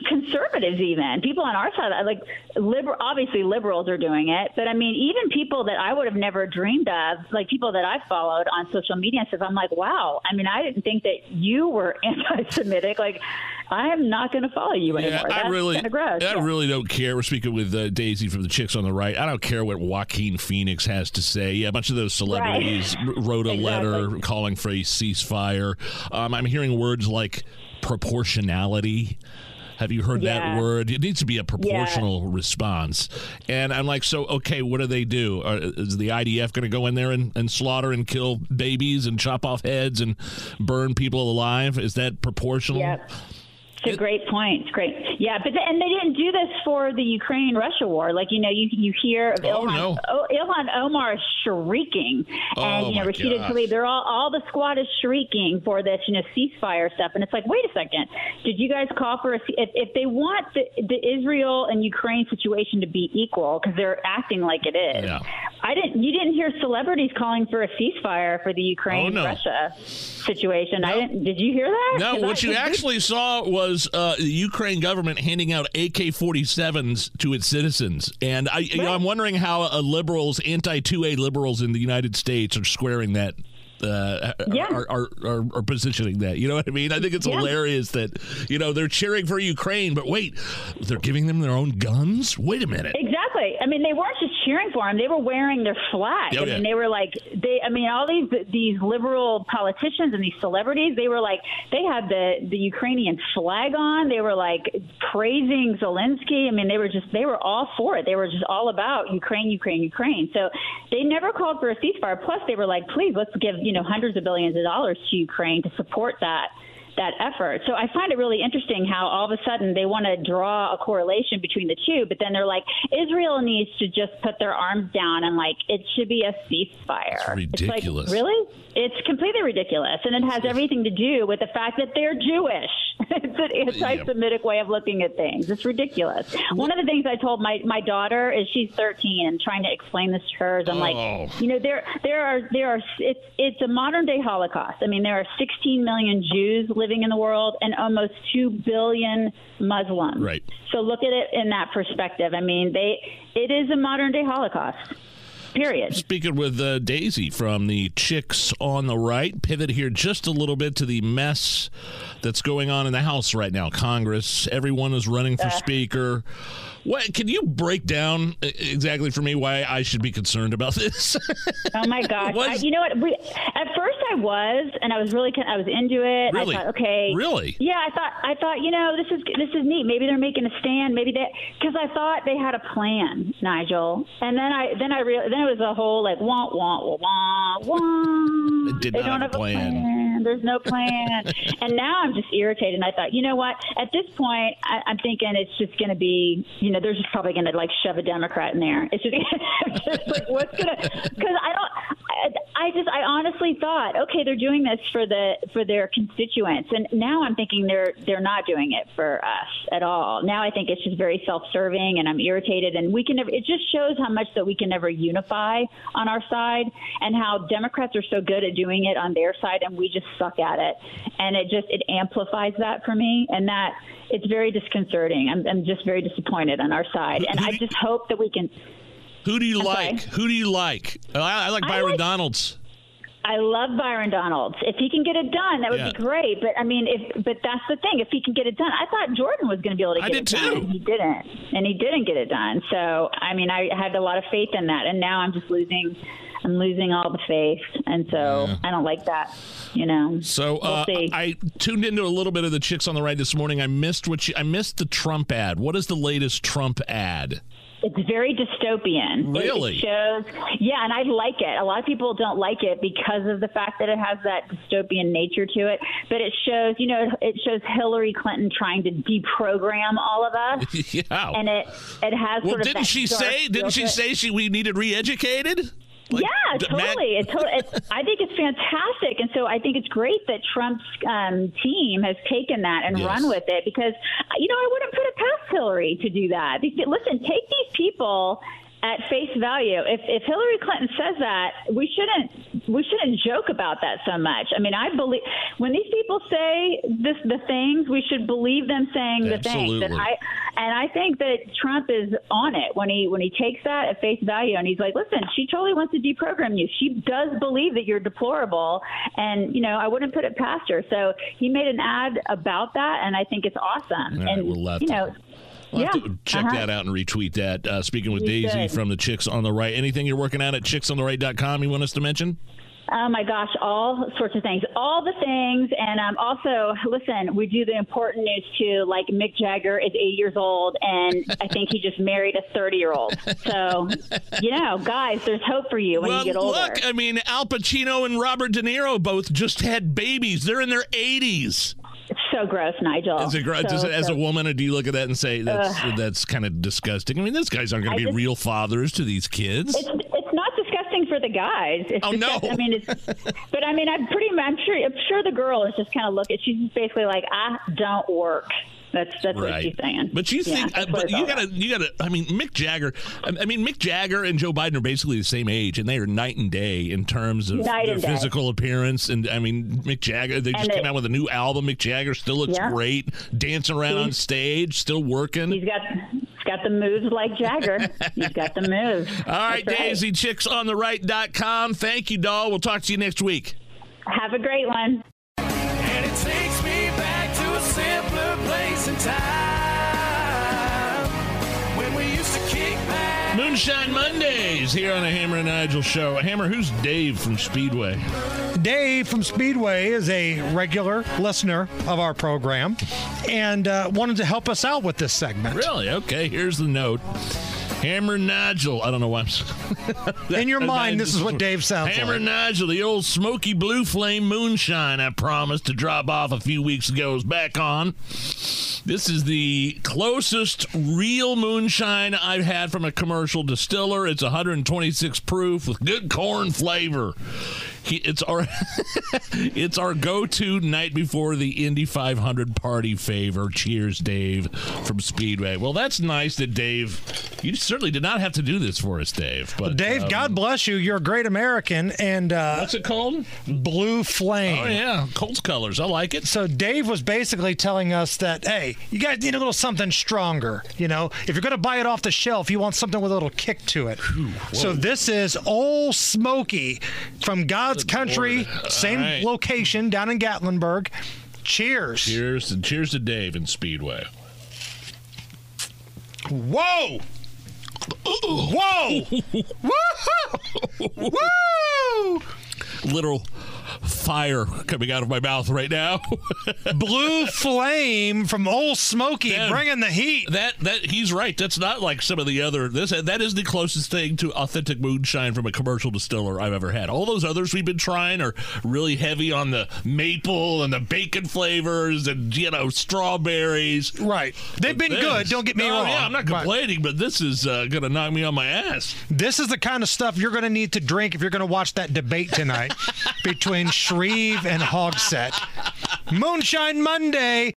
Conservatives, even people on our side, like liberal. Obviously, liberals are doing it, but I mean, even people that I would have never dreamed of, like people that I followed on social media and stuff. I'm like, wow. I mean, I didn't think that you were anti-Semitic. Like, I am not going to follow you Yeah, anymore. I That's really. I Yeah. really don't care. We're speaking with uh, Daisy from the Chicks on the Right. I don't care what Joaquin Phoenix has to say. Yeah, a bunch of those celebrities Right. wrote a letter calling for a ceasefire. Um, I'm hearing words like proportionality. Have you heard Yeah. that word? It needs to be a proportional response. And I'm like, so okay, what do they do? Are, is the IDF going to go in there and, and slaughter and kill babies and chop off heads and burn people alive? Is that proportional? Yep. It's a great point. It's great. Yeah, but the, and they didn't do this for the Ukraine Russia war. Like you know, you you hear of Oh, Ilhan, no. oh, Ilhan Omar shrieking, oh, and Oh, you know, Rashida gosh. Tlaib. They're all all the squad is shrieking for this you know ceasefire stuff. And it's like, wait a second, did you guys call for a? If, if they want the, the Israel and Ukraine situation to be equal, because they're acting like it is. Yeah. I didn't. You didn't hear celebrities calling for a ceasefire for the Ukraine Oh, no. Russia situation. I didn't. Did you hear that? No. what I- you actually saw was uh, the Ukraine government handing out AK-47s to its citizens, and I, you know, I'm wondering how liberals, anti-2A liberals in the United States, are squaring that. Uh, Yeah. are, are, are, are positioning that. You know what I mean? I think it's Yeah. hilarious that you know they're cheering for Ukraine, but wait, they're giving them their own guns. Wait a minute. Exactly. I mean, they weren't just cheering for him; they were wearing their flag. Oh, I mean, they were like they. I mean, all these these liberal politicians and these celebrities, they were like they had the the Ukrainian flag on. They were like praising Zelensky. I mean, they were just they were all for it. They were just all about Ukraine, Ukraine, Ukraine. So they never called for a ceasefire. Plus, they were like, please, let's give you know hundreds of billions of dollars to Ukraine to support that that effort. So I find it really interesting how all of a sudden they want to draw a correlation between the two, but then they're like, Israel needs to just put their arms down and like it should be a ceasefire. It's ridiculous. It's like, really? It's completely ridiculous, and it has everything to do with the fact that they're Jewish. It's an anti-Semitic way of looking at things. It's ridiculous. One of the things I told my my daughter is she's 13 and trying to explain this to her is I'm Oh. like, you know, there there are there are it's it's a modern day Holocaust. I mean, there are 16 million Jews living in the world and almost 2 billion Muslims. Right. So look at it in that perspective. I mean, they it is a modern day Holocaust. Period. Speaking with uh, Daisy from the Chicks on the Right, pivot here just a little bit to the mess that's going on in the House right now. Congress, everyone is running for Uh. Speaker. What can you break down uh, exactly for me why I should be concerned about this? Oh my gosh! I, you know what? We, at first, I was, and I was really, I was into it. Really? I thought, okay, Really? Yeah, I thought, I thought, you know, this is this is neat. Maybe they're making a stand. Maybe they, because I thought they had a plan, Nigel. And then I, then I real, then it was a whole like wah wah wah wah wah. It did they not don't have a have plan. There's no plan. and now I'm just irritated. And I thought, you know what? At this point, I, I'm thinking it's just going to be, you know, they're just probably going to like shove a Democrat in there. It's just, just like what's going to? Because I don't. I, I just, I honestly thought, okay, they're doing this for the for their constituents, and now I'm thinking they're they're not doing it for us at all. Now I think it's just very self-serving, and I'm irritated. And we can never. It just shows how much that we can never unify on our side, and how Democrats are so good at doing it on their side, and we just suck at it. And it just it amplifies that for me, and that it's very disconcerting. I'm, I'm just very disappointed on our side, and I just hope that we can. Who do you I'm like? sorry? Who do you like? I, I like I Byron like- Donalds. I love Byron Donalds. If he can get it done, that would Yeah. be great. But I mean, if but that's the thing. If he can get it done, I thought Jordan was going to be able to get it done. too. and He didn't, and he didn't get it done. So I mean, I had a lot of faith in that, and now I'm just losing. I'm losing all the faith, and so Yeah. I don't like that. You know. So uh, We'll see. I tuned into a little bit of the chicks on the right this morning. I missed what you, I missed the Trump ad. What is the latest Trump ad? It's very dystopian. Really? It, shows, yeah, and I like it. A lot of people don't like it because of the fact that it has that dystopian nature to it. But it shows, you know, it, shows Hillary Clinton trying to deprogram all of us, yeah. and it it has Well, sort of didn't she say? Didn't she say she we needed re-educated? Like, yeah, Matt- totally. It, to- it, I think it's fantastic, and so I think it's great that Trump's um, team has taken that and Yes. run with it because you know I wouldn't put it past Hillary to do that. Because, listen, take these people at face value. If if Hillary Clinton says that, we shouldn't we shouldn't joke about that so much. I mean, I believe when these people say this the things, we should believe them saying the things. And Absolutely. I and I think that Trump is on it when he when he takes that at face value and he's like, listen, she totally wants to deprogram you. She does believe that you're deplorable, and you know I wouldn't put it past her. So he made an ad about that, and I think it's awesome. All right, and we'll have you know. We'll yeah, check uh-huh. that out and retweet that. Uh, speaking with You Daisy should. from the Chicks on the Right. Anything you're working on at chicksontheright.com you want us to mention? Oh my gosh, all sorts of things, all the things, and um, also listen. We do the important news too. Like Mick Jagger is 80 years old, and I think he just married a 30 year old. So, you know, guys, there's hope for you when well, you get older. look, I mean, Al Pacino and Robert De Niro both just had babies. They're in their 80s. So gross, Nigel. As a, gr- So, does it- as a woman, or do you look at that and say that's Ugh. that's kind of disgusting? I mean, these guys aren't going to be just- real fathers to these kids. It's it's not disgusting for the guys. It's Oh, no. I mean, it's, but I mean, I'm pretty. I'm sure. I'm sure the girl is just kind of looking. She's basically like, I don't work. That's that's what she's saying. But you Yeah, think, uh, but you gotta, you gotta. I mean, Mick Jagger. I I mean, Mick Jagger and Joe Biden are basically the same age, and they are night and day in terms of Night their and day. physical appearance. And I mean, Mick Jagger. They just And came out with a new album. Mick Jagger still looks Yeah. great, dancing around on stage, still working. He's got he's got the moves like Jagger. he's got the moves. All right, That's right. Daisy, chicksontheright.com. Thank you, doll. We'll talk to you next week. Have a great one. Moonshine Mondays here on the Hammer and Nigel show. Hammer, who's Dave from Speedway? Dave from Speedway is a regular listener of our program and uh, wanted to help us out with this segment. Really? Okay, here's the note. Hammer Nigel. I don't know why I'm. In your mind, this is what Dave sounds Hammer like. Nigel, the old smoky blue flame moonshine I promised to drop off a few weeks ago is back on. This is the closest real moonshine I've had from a commercial distiller. It's 126 proof with good corn flavor. He, it's our it's our go-to night before the Indy 500 party favor. Cheers, Dave from Speedway. Well, that's nice that Dave. You certainly did not have to do this for us, Dave. But Dave, um, God bless you. You're a great American. And uh, what's it called? Blue Flame. Oh yeah, Colts colors. I like it. So Dave was basically telling us that, hey, you guys need a little something stronger. You know, if you're going to buy it off the shelf, you want something with a little kick to it. so this is Old Smoky from God's Country, Lord. same right. location down in Gatlinburg. Cheers. Cheers and cheers to Dave in Speedway. Whoa! Whoa! Woo! Woo! Little fire coming out of my mouth right now. Blue flame from Old Smoky, Damn. bringing the heat. That that he's right. That's not like some of the other. This that is the closest thing to authentic moonshine from a commercial distiller I've ever had. All those others we've been trying are really heavy on the maple and the bacon flavors and you know strawberries. Right. They've been This- good. Don't get me No, wrong. Yeah, I'm not complaining, but this is uh, gonna knock me on my ass. This is the kind of stuff you're going to need to drink if you're going to watch that debate tonight between Shreve and Hogsett. Moonshine Monday.